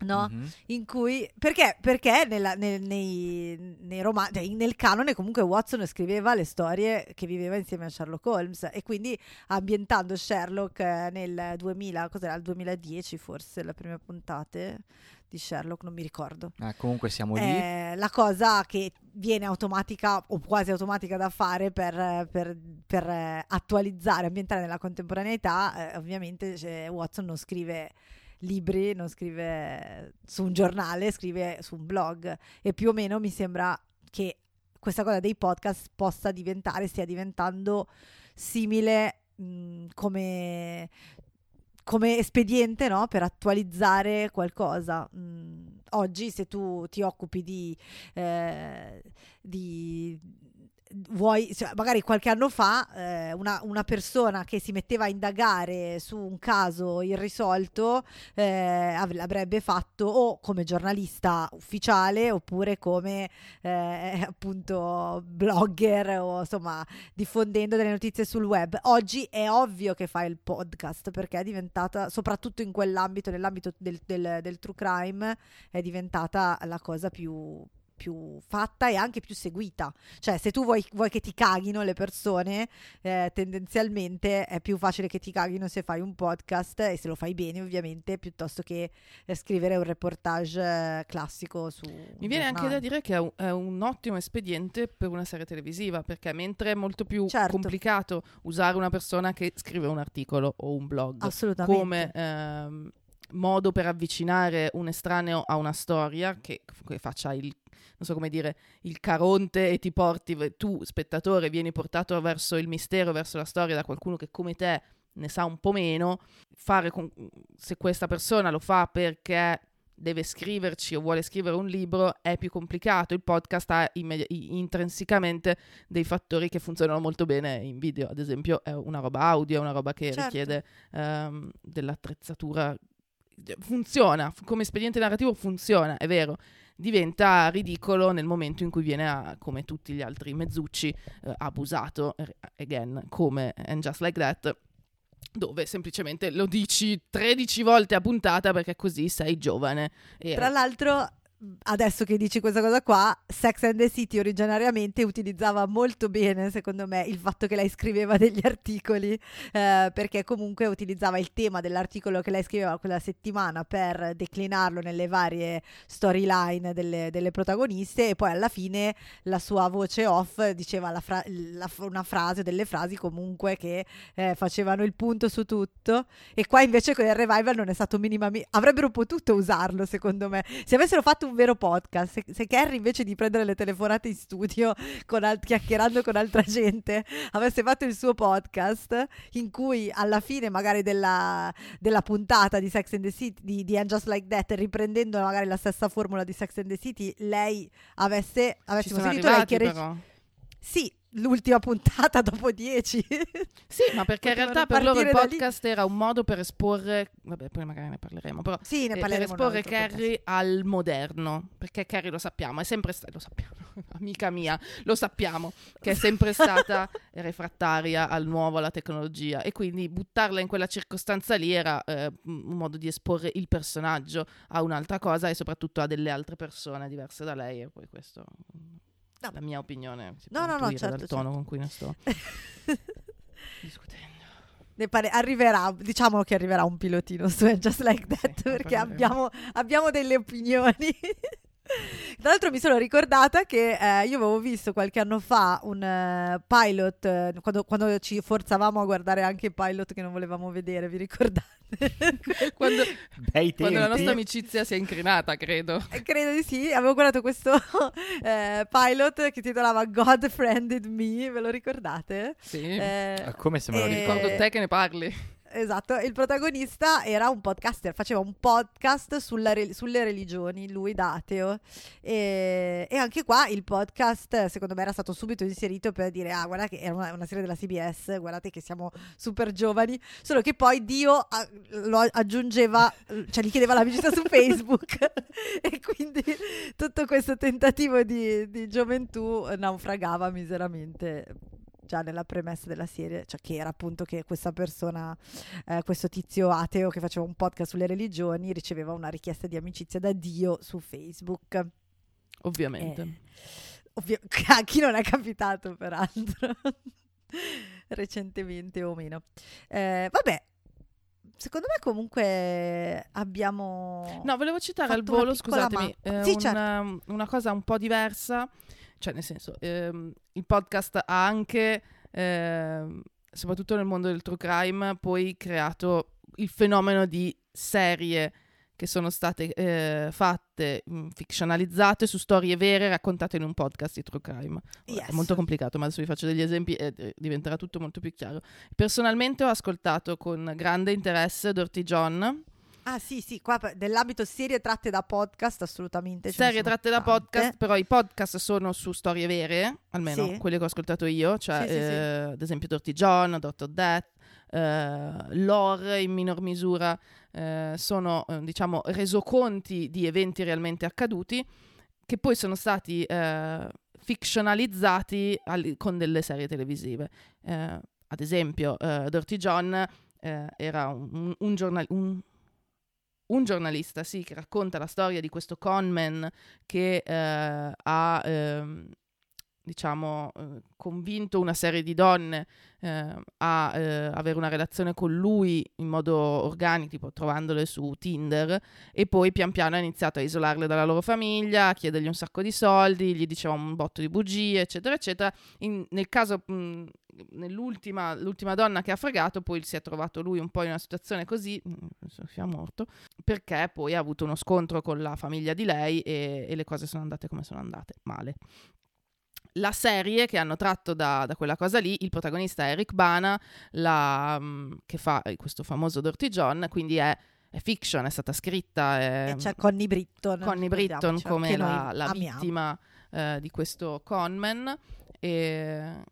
No? Mhm. In cui perché, perché nella- nel, nei, nei romanzi, cioè, nel canone comunque Watson scriveva le storie che viveva insieme a Sherlock Holmes e quindi ambientando Sherlock eh, nel 2000, cos'era il 2010 forse le prime puntate di Sherlock, non mi ricordo. Eh, comunque siamo lì. Eh, la cosa che viene automatica o quasi automatica da fare per, per- per, eh, attualizzare, ambientare nella contemporaneità, eh, ovviamente cioè, Watson non scrive libri, non scrive su un giornale, scrive su un blog e più o meno mi sembra che questa cosa dei podcast possa diventare, stia diventando simile mh, come, come espediente no? per attualizzare qualcosa. Mm, oggi se tu ti occupi di, eh, di vuoi, cioè, magari qualche anno fa eh, una, una persona che si metteva a indagare su un caso irrisolto eh, av- l'avrebbe fatto o come giornalista ufficiale oppure come eh, appunto blogger o insomma diffondendo delle notizie sul web. Oggi è ovvio che fa il podcast perché è diventata, soprattutto in quell'ambito, nell'ambito del, del- del true crime, è diventata la cosa più più fatta e anche più seguita. Cioè, se tu vuoi, vuoi che ti caghino le persone, eh, tendenzialmente è più facile che ti caghino se fai un podcast e se lo fai bene, ovviamente, piuttosto che eh, scrivere un reportage eh, classico su. Mi viene anche da dire che è un, è un ottimo espediente per una serie televisiva, perché mentre è molto più Certo. complicato usare una persona che scrive un articolo o un blog come ehm, modo per avvicinare un estraneo a una storia che, che faccia il non so come dire, il caronte e ti porti, tu spettatore vieni portato verso il mistero, verso la storia da qualcuno che come te ne sa un po' meno, fare con- se questa persona lo fa perché deve scriverci o vuole scrivere un libro è più complicato. Il podcast ha immedi- i- intrinsecamente dei fattori che funzionano molto bene in video, ad esempio è una roba audio, è una roba che Certo. richiede ehm, dell'attrezzatura. Funziona, come espediente narrativo funziona, è vero. Diventa ridicolo nel momento in cui viene, a- come tutti gli altri mezzucci, eh, abusato, again, come And Just Like That, dove semplicemente lo dici 13 volte a puntata perché così sei giovane. E Tra l'altro, adesso che dici questa cosa qua, Sex and the City originariamente utilizzava molto bene, secondo me, il fatto che lei scriveva degli articoli, eh, perché comunque utilizzava il tema dell'articolo che lei scriveva quella settimana per declinarlo nelle varie storyline delle, delle protagoniste e poi alla fine la sua voce off diceva la fra- la- una frase, delle frasi comunque che eh, facevano il punto su tutto. E qua invece con il revival non è stato minimamente avrebbero potuto usarlo secondo me. Se avessero fatto un vero podcast. Se, se Carrie invece di prendere le telefonate in studio con al- chiacchierando con altra gente avesse fatto il suo podcast in cui alla fine magari della, della puntata di Sex and the City di, di And Just Like That riprendendo magari la stessa formula di Sex and the City lei avesse avessimo sentito lei che reg- sì l'ultima puntata dopo 10 Sì, ma perché in realtà per loro il podcast era un modo per esporre, vabbè, poi magari ne parleremo, però sì ne eh, per parleremo un esporre Carrie al moderno, perché Carrie lo sappiamo, è sempre stata, lo sappiamo, amica mia, lo sappiamo, che è sempre stata refrattaria al nuovo, alla tecnologia e quindi buttarla in quella circostanza lì era eh, un modo di esporre il personaggio a un'altra cosa e soprattutto a delle altre persone diverse da lei e poi questo... No. La mia opinione si No, no, no, certo, dal tono certo. con cui ne sto discutendo. Pare- arriverà, diciamo che arriverà un pilotino su Just Like That Sì, perché abbiamo, abbiamo delle opinioni. Tra l'altro mi sono ricordata che eh, io avevo visto qualche anno fa un eh, pilot, eh, quando, quando ci forzavamo a guardare anche i pilot che non volevamo vedere, vi ricordate? Quando, quando la nostra amicizia si è incrinata, credo. Eh, Credo di sì, avevo guardato questo eh, pilot che si titolava God Friended Me, ve lo ricordate? Sì. Eh, Eh, Come se me lo ricordo. Ricordo te che ne parli. Esatto, il protagonista era un podcaster, faceva un podcast re- sulle religioni, lui da ateo. E, e anche qua il podcast, secondo me, era stato subito inserito per dire: Ah, guarda che era una, una serie della CBS, guardate che siamo super giovani. Solo che poi Dio ah, lo aggiungeva, cioè gli chiedeva l'amicizia su Facebook. e quindi tutto questo tentativo di, di gioventù naufragava miseramente. Già nella premessa della serie, cioè che era appunto che questa persona, eh, questo tizio ateo che faceva un podcast sulle religioni, riceveva una richiesta di amicizia da Dio su Facebook. Ovviamente. Eh, ovvio- a chi non è capitato, peraltro, recentemente o meno. Eh, vabbè, secondo me comunque abbiamo... No, volevo citare al una volo, scusatemi, eh, Sì, certo. um, una cosa un po' diversa, cioè nel senso, ehm, il podcast ha anche, ehm, soprattutto nel mondo del true crime, poi creato il fenomeno di serie che sono state eh, fatte, mh, fictionalizzate su storie vere raccontate in un podcast di true crime. Yes. È molto complicato, ma adesso vi faccio degli esempi e eh, diventerà tutto molto più chiaro. Personalmente ho ascoltato con grande interesse Dirty John, Ah sì, sì, qua nell'ambito serie tratte da podcast assolutamente. serie tratte da tante. podcast, però i podcast sono su storie vere, almeno Sì. quelle che ho ascoltato io, cioè Sì, sì, sì. eh, ad esempio Dirty John, Dr. Death, eh, lore in minor misura, eh, sono eh, diciamo resoconti di eventi realmente accaduti che poi sono stati eh, fictionalizzati al- con delle serie televisive. Eh, ad esempio, eh, Dirty John eh, era un, un, un giornal- un- giornalista, sì, che racconta la storia di questo conman che eh, ha, ehm, diciamo, eh, convinto una serie di donne eh, a eh, avere una relazione con lui in modo organico, tipo trovandole su Tinder, e poi pian piano ha iniziato a isolarle dalla loro famiglia, a chiedergli un sacco di soldi, gli diceva un botto di bugie, eccetera, eccetera. In- nel caso, mh, nell'ultima l'ultima donna che ha fregato, poi si è trovato lui un po' in una situazione così, mh, sia morto, perché poi ha avuto uno scontro con la famiglia di lei e, e le cose sono andate come sono andate, male. La serie che hanno tratto da, da quella cosa lì, il protagonista è Eric Bana, la, mm, che fa eh, questo famoso Dirty John, quindi è, è fiction, è stata scritta. È, E c'è Connie Britton. Connie Britton ricordiamoci, come la, la vittima eh, di questo conman. E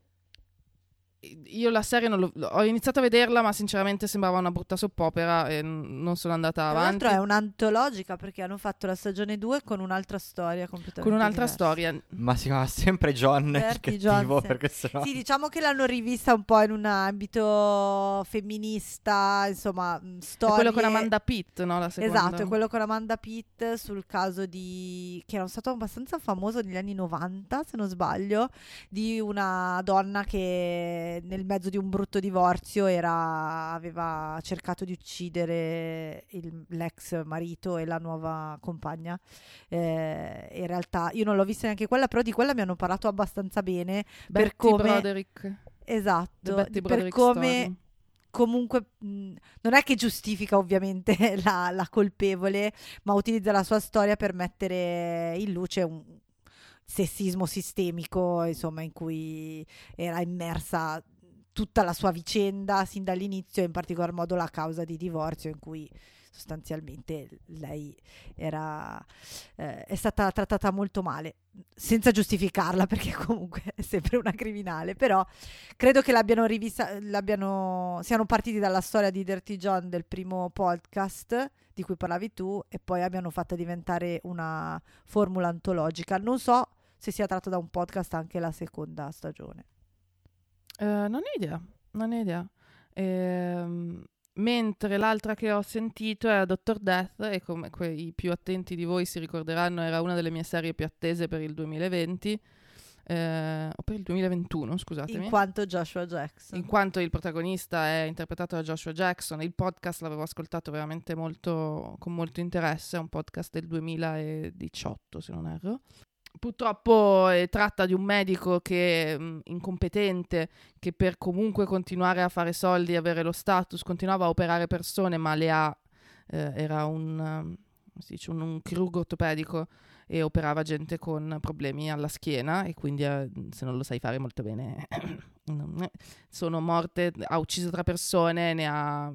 io la serie non l'ho- ho iniziato a vederla, ma sinceramente sembrava una brutta soppopera e n- non sono andata Tra avanti. l'altro è un'antologica perché hanno fatto la stagione 2 con un'altra storia completamente Con un'altra diversa. storia. Ma si chiama sempre John il cattivo perché sennò... Sì, diciamo che l'hanno rivista un po' in un ambito femminista, insomma, storie... quello con Amanda Pitt, no? La seconda. Esatto, è quello con Amanda Pitt sul caso di... che era stato abbastanza famoso negli anni 90, se non sbaglio, di una donna che nel mezzo di un brutto divorzio era... aveva cercato di uccidere il- l'ex marito e la nuova compagna. Eh, in realtà io non l'ho vista neanche quella, però di quella mi hanno parlato abbastanza bene. Betty come- Broderick. Esatto, di- per Broderick come story. comunque mh, non è che giustifica ovviamente la, la colpevole, ma utilizza la sua storia per mettere in luce un sessismo sistemico, insomma, in cui era immersa tutta la sua vicenda sin dall'inizio, in particolar modo la causa di divorzio in cui sostanzialmente lei era, eh, è stata trattata molto male, senza giustificarla perché comunque è sempre una criminale, però credo che l'abbiano rivista, l'abbiano, siano partiti dalla storia di Dirty John del primo podcast di cui parlavi tu e poi abbiano fatto diventare una formula antologica. Non so se sia tratto da un podcast anche la seconda stagione. Eh, non ho idea, non ho idea. Ehm, mentre l'altra che ho sentito è Dr. Death e come que- i più attenti di voi si ricorderanno era una delle mie serie più attese per il 2020 eh, o per il 2021, scusatemi. In quanto Joshua Jackson. In quanto il protagonista è interpretato da Joshua Jackson, il podcast l'avevo ascoltato veramente molto, con molto interesse, è un podcast del 2018 se non erro. Purtroppo eh, tratta di un medico che mh, incompetente, che per comunque continuare a fare soldi e avere lo status continuava a operare persone, ma le ha, eh, era un, come si dice, un, un chirurgo ortopedico e operava gente con problemi alla schiena e quindi eh, se non lo sai fare molto bene sono morte, ha ucciso tre persone, ne ha,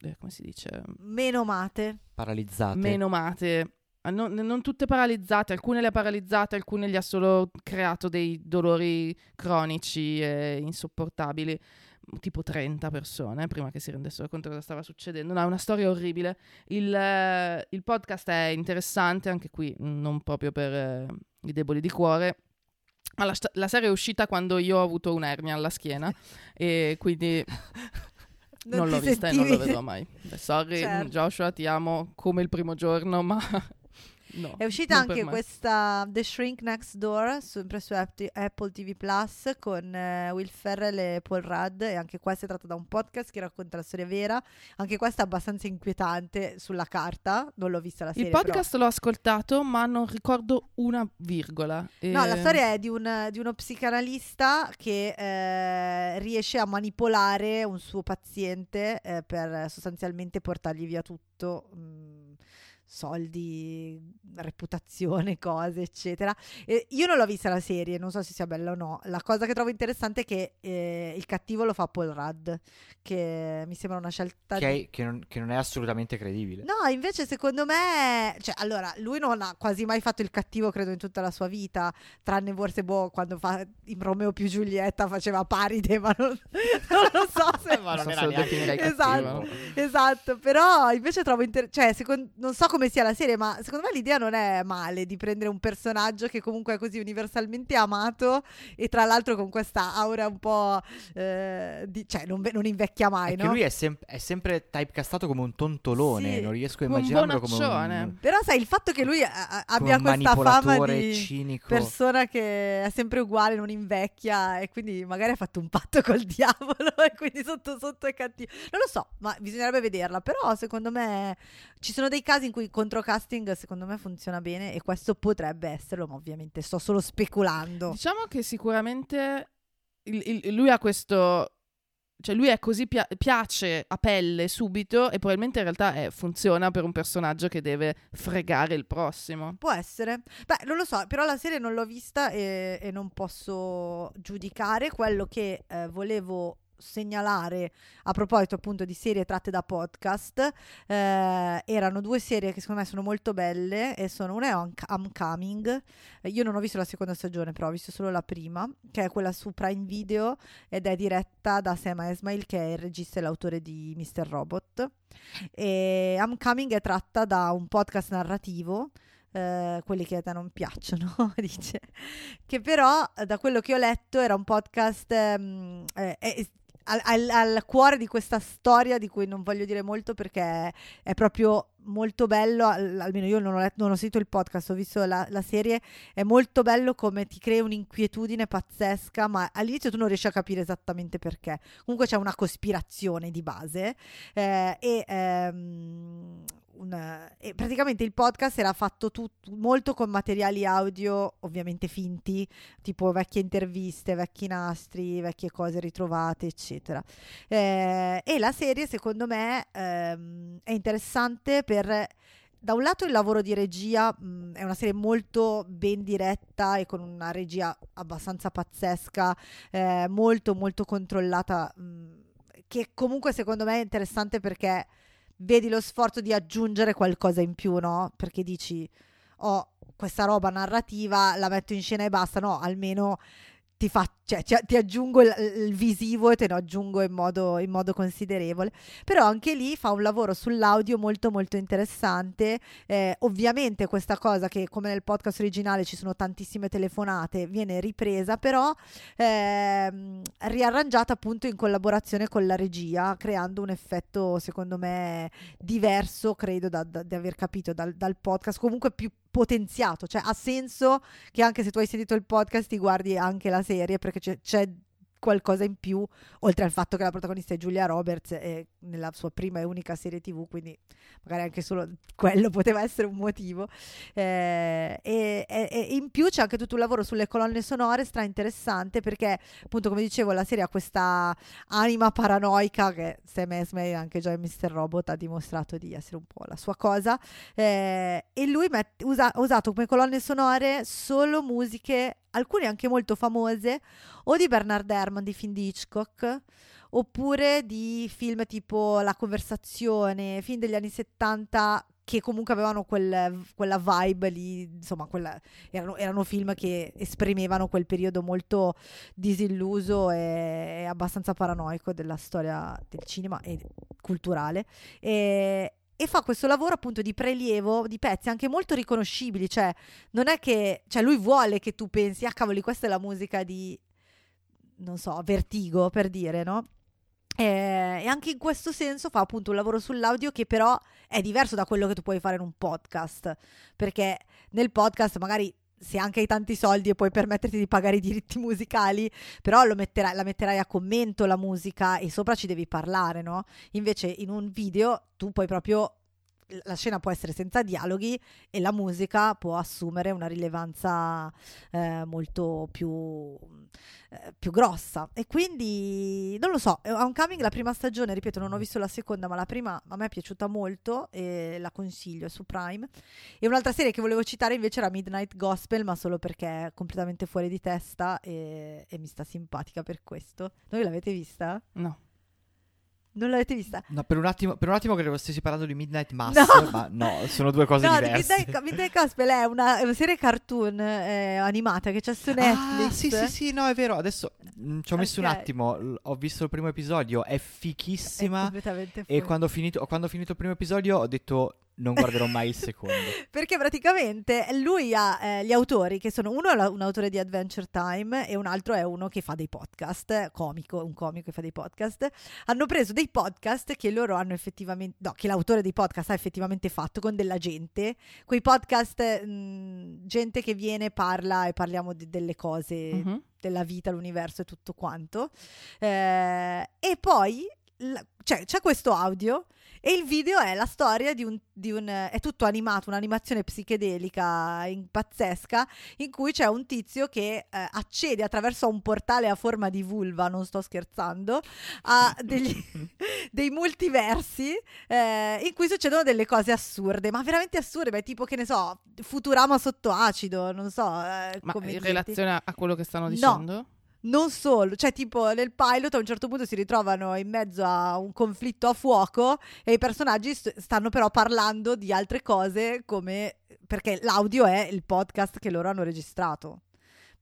eh, come si dice, Meno mate. Paralizzate. menomate. Ah, Non, non tutte paralizzate, alcune le ha paralizzate, alcune gli ha solo creato dei dolori cronici e insopportabili, tipo 30 persone, prima che si rendessero conto cosa stava succedendo. No, è una storia orribile. Il, eh, il podcast è interessante, anche qui non proprio per eh, i deboli di cuore. Ma la, la serie è uscita quando io ho avuto un'ernia alla schiena e quindi non, l'ho ti vista e non lo sentivi- vedrò mai. Sorry, Certo. Joshua, ti amo come il primo giorno, ma no. È uscita anche questa The Shrink Next Door, sempre su App- Apple TV Plus, con eh, Will Ferrell e Paul Rudd. E anche qua si tratta da un podcast che racconta la storia vera. Anche questa è abbastanza inquietante sulla carta. Non l'ho vista la serie. Il però- podcast l'ho ascoltato, ma non ricordo una virgola. No, E- la storia è di, un- di uno psicanalista che eh, riesce a manipolare un suo paziente eh, per sostanzialmente portargli via tutto. mh, soldi, reputazione, cose, eccetera. E io non l'ho vista la serie, non so se sia bella o no. La cosa che trovo interessante è che eh, il cattivo lo fa Paul Rudd, che mi sembra una scelta Che, di- è- che non, che non è assolutamente credibile. No, invece secondo me, cioè, allora, lui non ha quasi mai fatto il cattivo, credo, in tutta la sua vita, tranne forse boh, quando fa in Romeo più Giulietta faceva paride, ma non, non lo so se... Ma non so era neanche Esatto. cattivo. Esatto, però invece trovo inter- cioè, secon- non so come sia la serie, ma secondo me l'idea non è male di prendere un personaggio che comunque è così universalmente amato e tra l'altro con questa aura un po' eh, di- cioè non, non invecchia mai, È che no? lui è, sem- è sempre typecastato come un tontolone, Sì, non riesco a come immaginarlo come un, Però sai, il fatto che lui a- come abbia questa fama di cinico. persona che è sempre uguale, non invecchia e quindi magari ha fatto un patto col diavolo e quindi sotto sotto è cattivo. Non lo so, ma bisognerebbe vederla, però secondo me ci sono dei casi in cui controcasting secondo me funziona bene e questo potrebbe esserlo, ma ovviamente sto solo speculando. Diciamo che sicuramente il- il- lui ha questo. Cioè, lui è così pia- piace a pelle subito e probabilmente in realtà è- funziona per un personaggio che deve fregare il prossimo. Può essere. Beh, non lo so, però la serie non l'ho vista e, e non posso giudicare. Quello che eh, volevo segnalare a proposito appunto di serie tratte da podcast eh, erano due serie che secondo me sono molto belle e sono una è I'm I'm Coming Eh, io non ho visto la seconda stagione però ho visto solo la prima che è quella su Prime Video ed è diretta da Sam Esmail che è il regista e l'autore di Mr. Robot e I'm Coming è tratta da un podcast narrativo eh, quelli che a te non piacciono, dice, che però eh, da quello che ho letto era un podcast ehm, eh, è- al, al- al cuore di questa storia di cui non voglio dire molto perché è proprio molto bello, al- almeno io non ho, letto, non ho sentito il podcast, ho visto la, la serie, è molto bello come ti crea un'inquietudine pazzesca, ma all'inizio tu non riesci a capire esattamente perché. Comunque c'è una cospirazione di base eh, e, ehm, un- e praticamente il podcast era fatto tut- molto con materiali audio ovviamente finti, tipo vecchie interviste, vecchi nastri, vecchie cose ritrovate, eccetera. Eh, e la serie, secondo me, ehm, è interessante per. Da un lato il lavoro di regia mh, è una serie molto ben diretta e con una regia abbastanza pazzesca, eh, molto molto controllata, mh, che comunque secondo me è interessante perché vedi lo sforzo di aggiungere qualcosa in più, no? Perché dici, oh, questa roba narrativa la metto in scena e basta, no? Almeno ti, fa, cioè, ti, aggiungo il, il visivo e te lo aggiungo in modo, in modo considerevole. Però anche lì fa un lavoro sull'audio molto molto interessante. Eh, ovviamente questa cosa che come nel podcast originale ci sono tantissime telefonate viene ripresa, però ehm, riarrangiata appunto in collaborazione con la regia, creando un effetto secondo me diverso, credo da, da- di aver capito dal, dal podcast, comunque più potenziato, cioè ha senso che anche se tu hai sentito il podcast ti guardi anche la serie perché c'è, c'è qualcosa in più, oltre al fatto che la protagonista è Giulia Roberts e nella sua prima e unica serie tv, quindi magari anche solo quello poteva essere un motivo. Eh, e, e- e in più c'è anche tutto un lavoro sulle colonne sonore stra interessante perché appunto come dicevo la serie ha questa anima paranoica che Sam Esmail anche già in Mr. Robot ha dimostrato di essere un po' la sua cosa eh, e lui met- usa- ha usato come colonne sonore solo musiche alcune anche molto famose o di Bernard Herrmann di film di Hitchcock oppure di film tipo La conversazione, film degli anni 70 che comunque avevano quel- quella vibe lì, insomma, quella- erano, erano film che esprimevano quel periodo molto disilluso e, e abbastanza paranoico della storia del cinema e culturale. E, e fa questo lavoro appunto di prelievo di pezzi anche molto riconoscibili, cioè non è che cioè lui vuole che tu pensi, ah cavoli, questa è la musica di non so, Vertigo per dire, no? E anche in questo senso fa appunto un lavoro sull'audio che però è diverso da quello che tu puoi fare in un podcast, perché nel podcast magari se anche hai tanti soldi e puoi permetterti di pagare i diritti musicali, però metterai, la metterai a commento la musica e sopra ci devi parlare, no? Invece in un video tu puoi proprio la scena può essere senza dialoghi e la musica può assumere una rilevanza eh, molto più, eh, più, grossa. E quindi non lo so, è un coming la prima stagione, ripeto, non ho visto la seconda, ma la prima a me è piaciuta molto e la consiglio, su Prime. E un'altra serie che volevo citare invece era Midnight Gospel, ma solo perché è completamente fuori di testa e, e mi sta simpatica per questo. Voi l'avete vista? No. Non l'avete vista? No, per un attimo, per un attimo credevo stessi parlando di Midnight Mass, no. ma no, sono due cose no, diverse. Midnight, Midnight Gospel è una, è una serie cartoon eh, animata che c'è su ah, Netflix. Ah, sì, sì, sì, no, è vero. Adesso mh, mm, ci ho messo okay. un attimo, l- ho visto il primo episodio, è fichissima. È completamente fuori. E quando ho, finito, quando ho finito il primo episodio ho detto non guarderò mai il secondo. Perché praticamente lui ha eh, gli autori che sono uno è un autore di Adventure Time e un altro è uno che fa dei podcast, comico, un comico che fa dei podcast. Hanno preso dei podcast che loro hanno effettivamente, no, che l'autore dei podcast ha effettivamente fatto con della gente. Quei podcast, mh, gente che viene, parla e parliamo di, delle cose, mm-hmm. della vita, l'universo e tutto quanto. Eh, e poi la, cioè, c'è questo audio e il video è la storia di un, di un è tutto animato, un'animazione psichedelica in, pazzesca, in cui c'è un tizio che eh, accede attraverso un portale a forma di vulva, non sto scherzando, a degli, dei multiversi eh, in cui succedono delle cose assurde, ma veramente assurde, beh, tipo che ne so, Futurama sotto acido, non so. Eh, ma in relazione a quello che stanno dicendo? No non solo, cioè tipo nel pilot a un certo punto si ritrovano in mezzo a un conflitto a fuoco e i personaggi st- stanno però parlando di altre cose come perché l'audio è il podcast che loro hanno registrato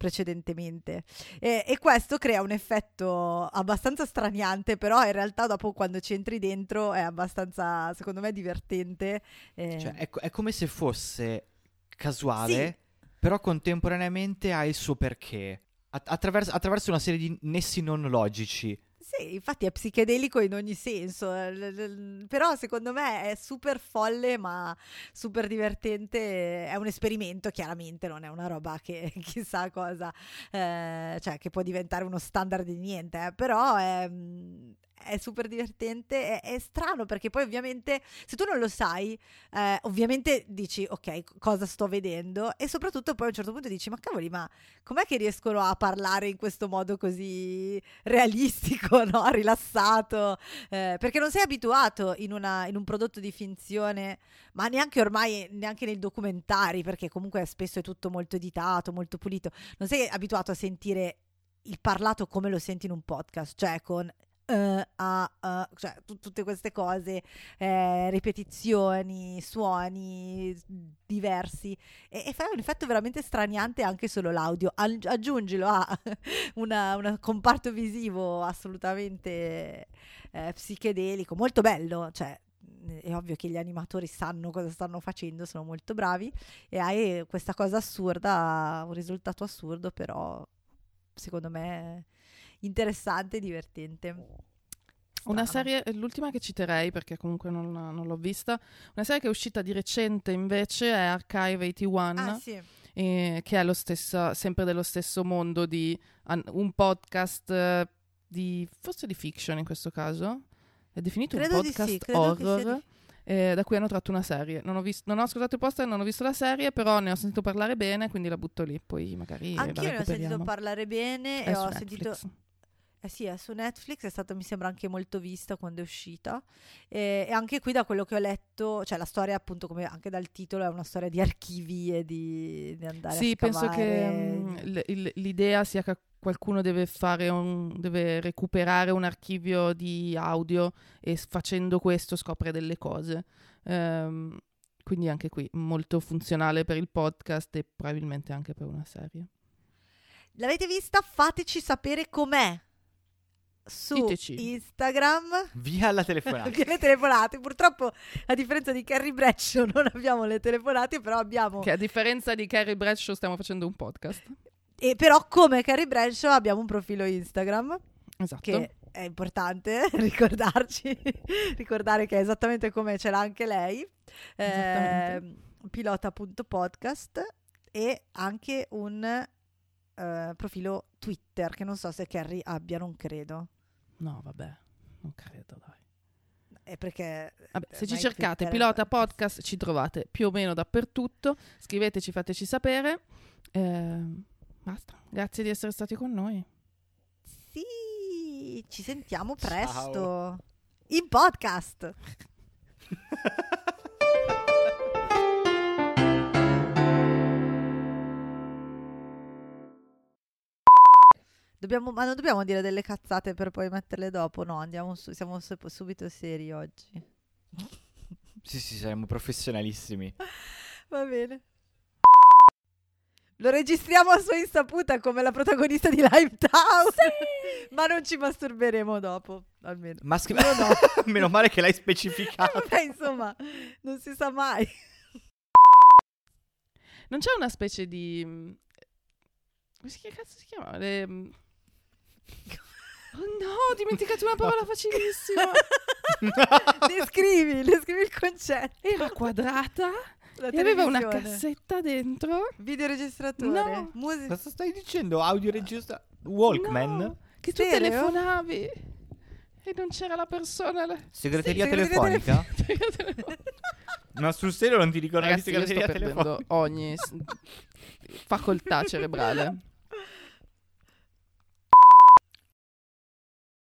precedentemente e, e questo crea un effetto abbastanza straniante però in realtà dopo quando ci entri dentro è abbastanza secondo me divertente eh. cioè, è, è, come se fosse casuale sì. però contemporaneamente ha il suo perché attraverso, attraverso una serie di nessi non logici. Sì, infatti è psichedelico in ogni senso, però secondo me è super folle ma super divertente, è un esperimento chiaramente, non è una roba che chissà cosa, eh, cioè che può diventare uno standard di niente, eh, però è, è super divertente, è, è, strano perché poi ovviamente se tu non lo sai, eh, ovviamente dici ok cosa sto vedendo e soprattutto poi a un certo punto dici ma cavoli ma com'è che riescono a parlare in questo modo così realistico, no? rilassato, eh, perché non sei abituato in, una, in un prodotto di finzione, ma neanche ormai neanche nei documentari perché comunque spesso è tutto molto editato, molto pulito, non sei abituato a sentire il parlato come lo senti in un podcast, cioè con uh, a, uh, cioè t- tutte queste cose, eh, ripetizioni, suoni diversi. E, e, fa un effetto veramente straniante anche solo l'audio. Aggi- aggiungilo a un comparto visivo assolutamente eh, psichedelico, molto bello, cioè è ovvio che gli animatori sanno cosa stanno facendo, sono molto bravi. E hai questa cosa assurda, un risultato assurdo, però secondo me interessante e divertente. Strano. Una serie, l'ultima che citerei perché comunque non, non, l'ho vista, una serie che è uscita di recente invece è Archive 81. Ah, sì. eh, che è stesso, sempre dello stesso mondo di an, un podcast eh, di forse di fiction in questo caso. È definito credo un podcast sì, horror. Eh, da cui hanno tratto una serie. Non ho, vis- non ho ascoltato il poster, non ho visto la serie, però ne ho sentito parlare bene, quindi la butto lì. Poi magari. Anch'io ne ho sentito parlare bene è e ho Netflix. sentito. Eh sì, è su Netflix, è stata mi sembra anche molto vista quando è uscita e, e, anche qui da quello che ho letto, cioè la storia appunto come anche dal titolo è una storia di archivi e di, di andare sì, a penso che um, l'idea sia che qualcuno deve fare un, deve recuperare un archivio di audio e facendo questo scopre delle cose. Um, quindi anche qui molto funzionale per il podcast e probabilmente anche per una serie. L'avete vista? Fateci sapere com'è su Diteci. Instagram. Via la telefonata. Anche le telefonate. Purtroppo, a differenza di Carrie Bradshaw, non abbiamo le telefonate, però abbiamo. Che a differenza di Carrie Bradshaw stiamo facendo un podcast. E però, come Carrie Bradshaw, abbiamo un profilo Instagram Esatto. che è importante ricordarci, ricordare che è esattamente come ce l'ha anche lei. Eh, pilota.podcast e anche un eh, profilo Twitter che non so se Carrie abbia, non credo. No, vabbè, non credo, dai. È perché Vabbè, se ci cercate Twitter è- Pilota Podcast ci trovate più o meno dappertutto. Scriveteci, fateci sapere. Eh, basta. Grazie di essere stati con noi. Sì, ci sentiamo Ciao. presto in podcast. Dobbiamo, ma non dobbiamo dire delle cazzate per poi metterle dopo, no? Andiamo su, siamo su- subito seri oggi. Sì, sì, saremo professionalissimi. Va bene. Lo registriamo a sua insaputa come la protagonista di Live Town. Ma non ci masturberemo dopo, almeno. Ma scri- Io no. Meno male che l'hai specificato. Vabbè, insomma, non si sa mai. Non c'è una specie di. mm, Come si cazzo si chiama? Le... Oh no, ho dimenticato una parola facilissima. descrivi, descrivi il concetto. Era quadrata La e aveva una cassetta dentro. Videoregistratore. No. Musica. Cosa stai dicendo? Audio regista Walkman? No, che tu Stereo? telefonavi e non c'era la persona. la- Segreteria Sì, segreteria telefonica? Ma sul serio non ti ricordi di Ragazzi, sto segreteria perdendo telefonica? ogni s- facoltà cerebrale.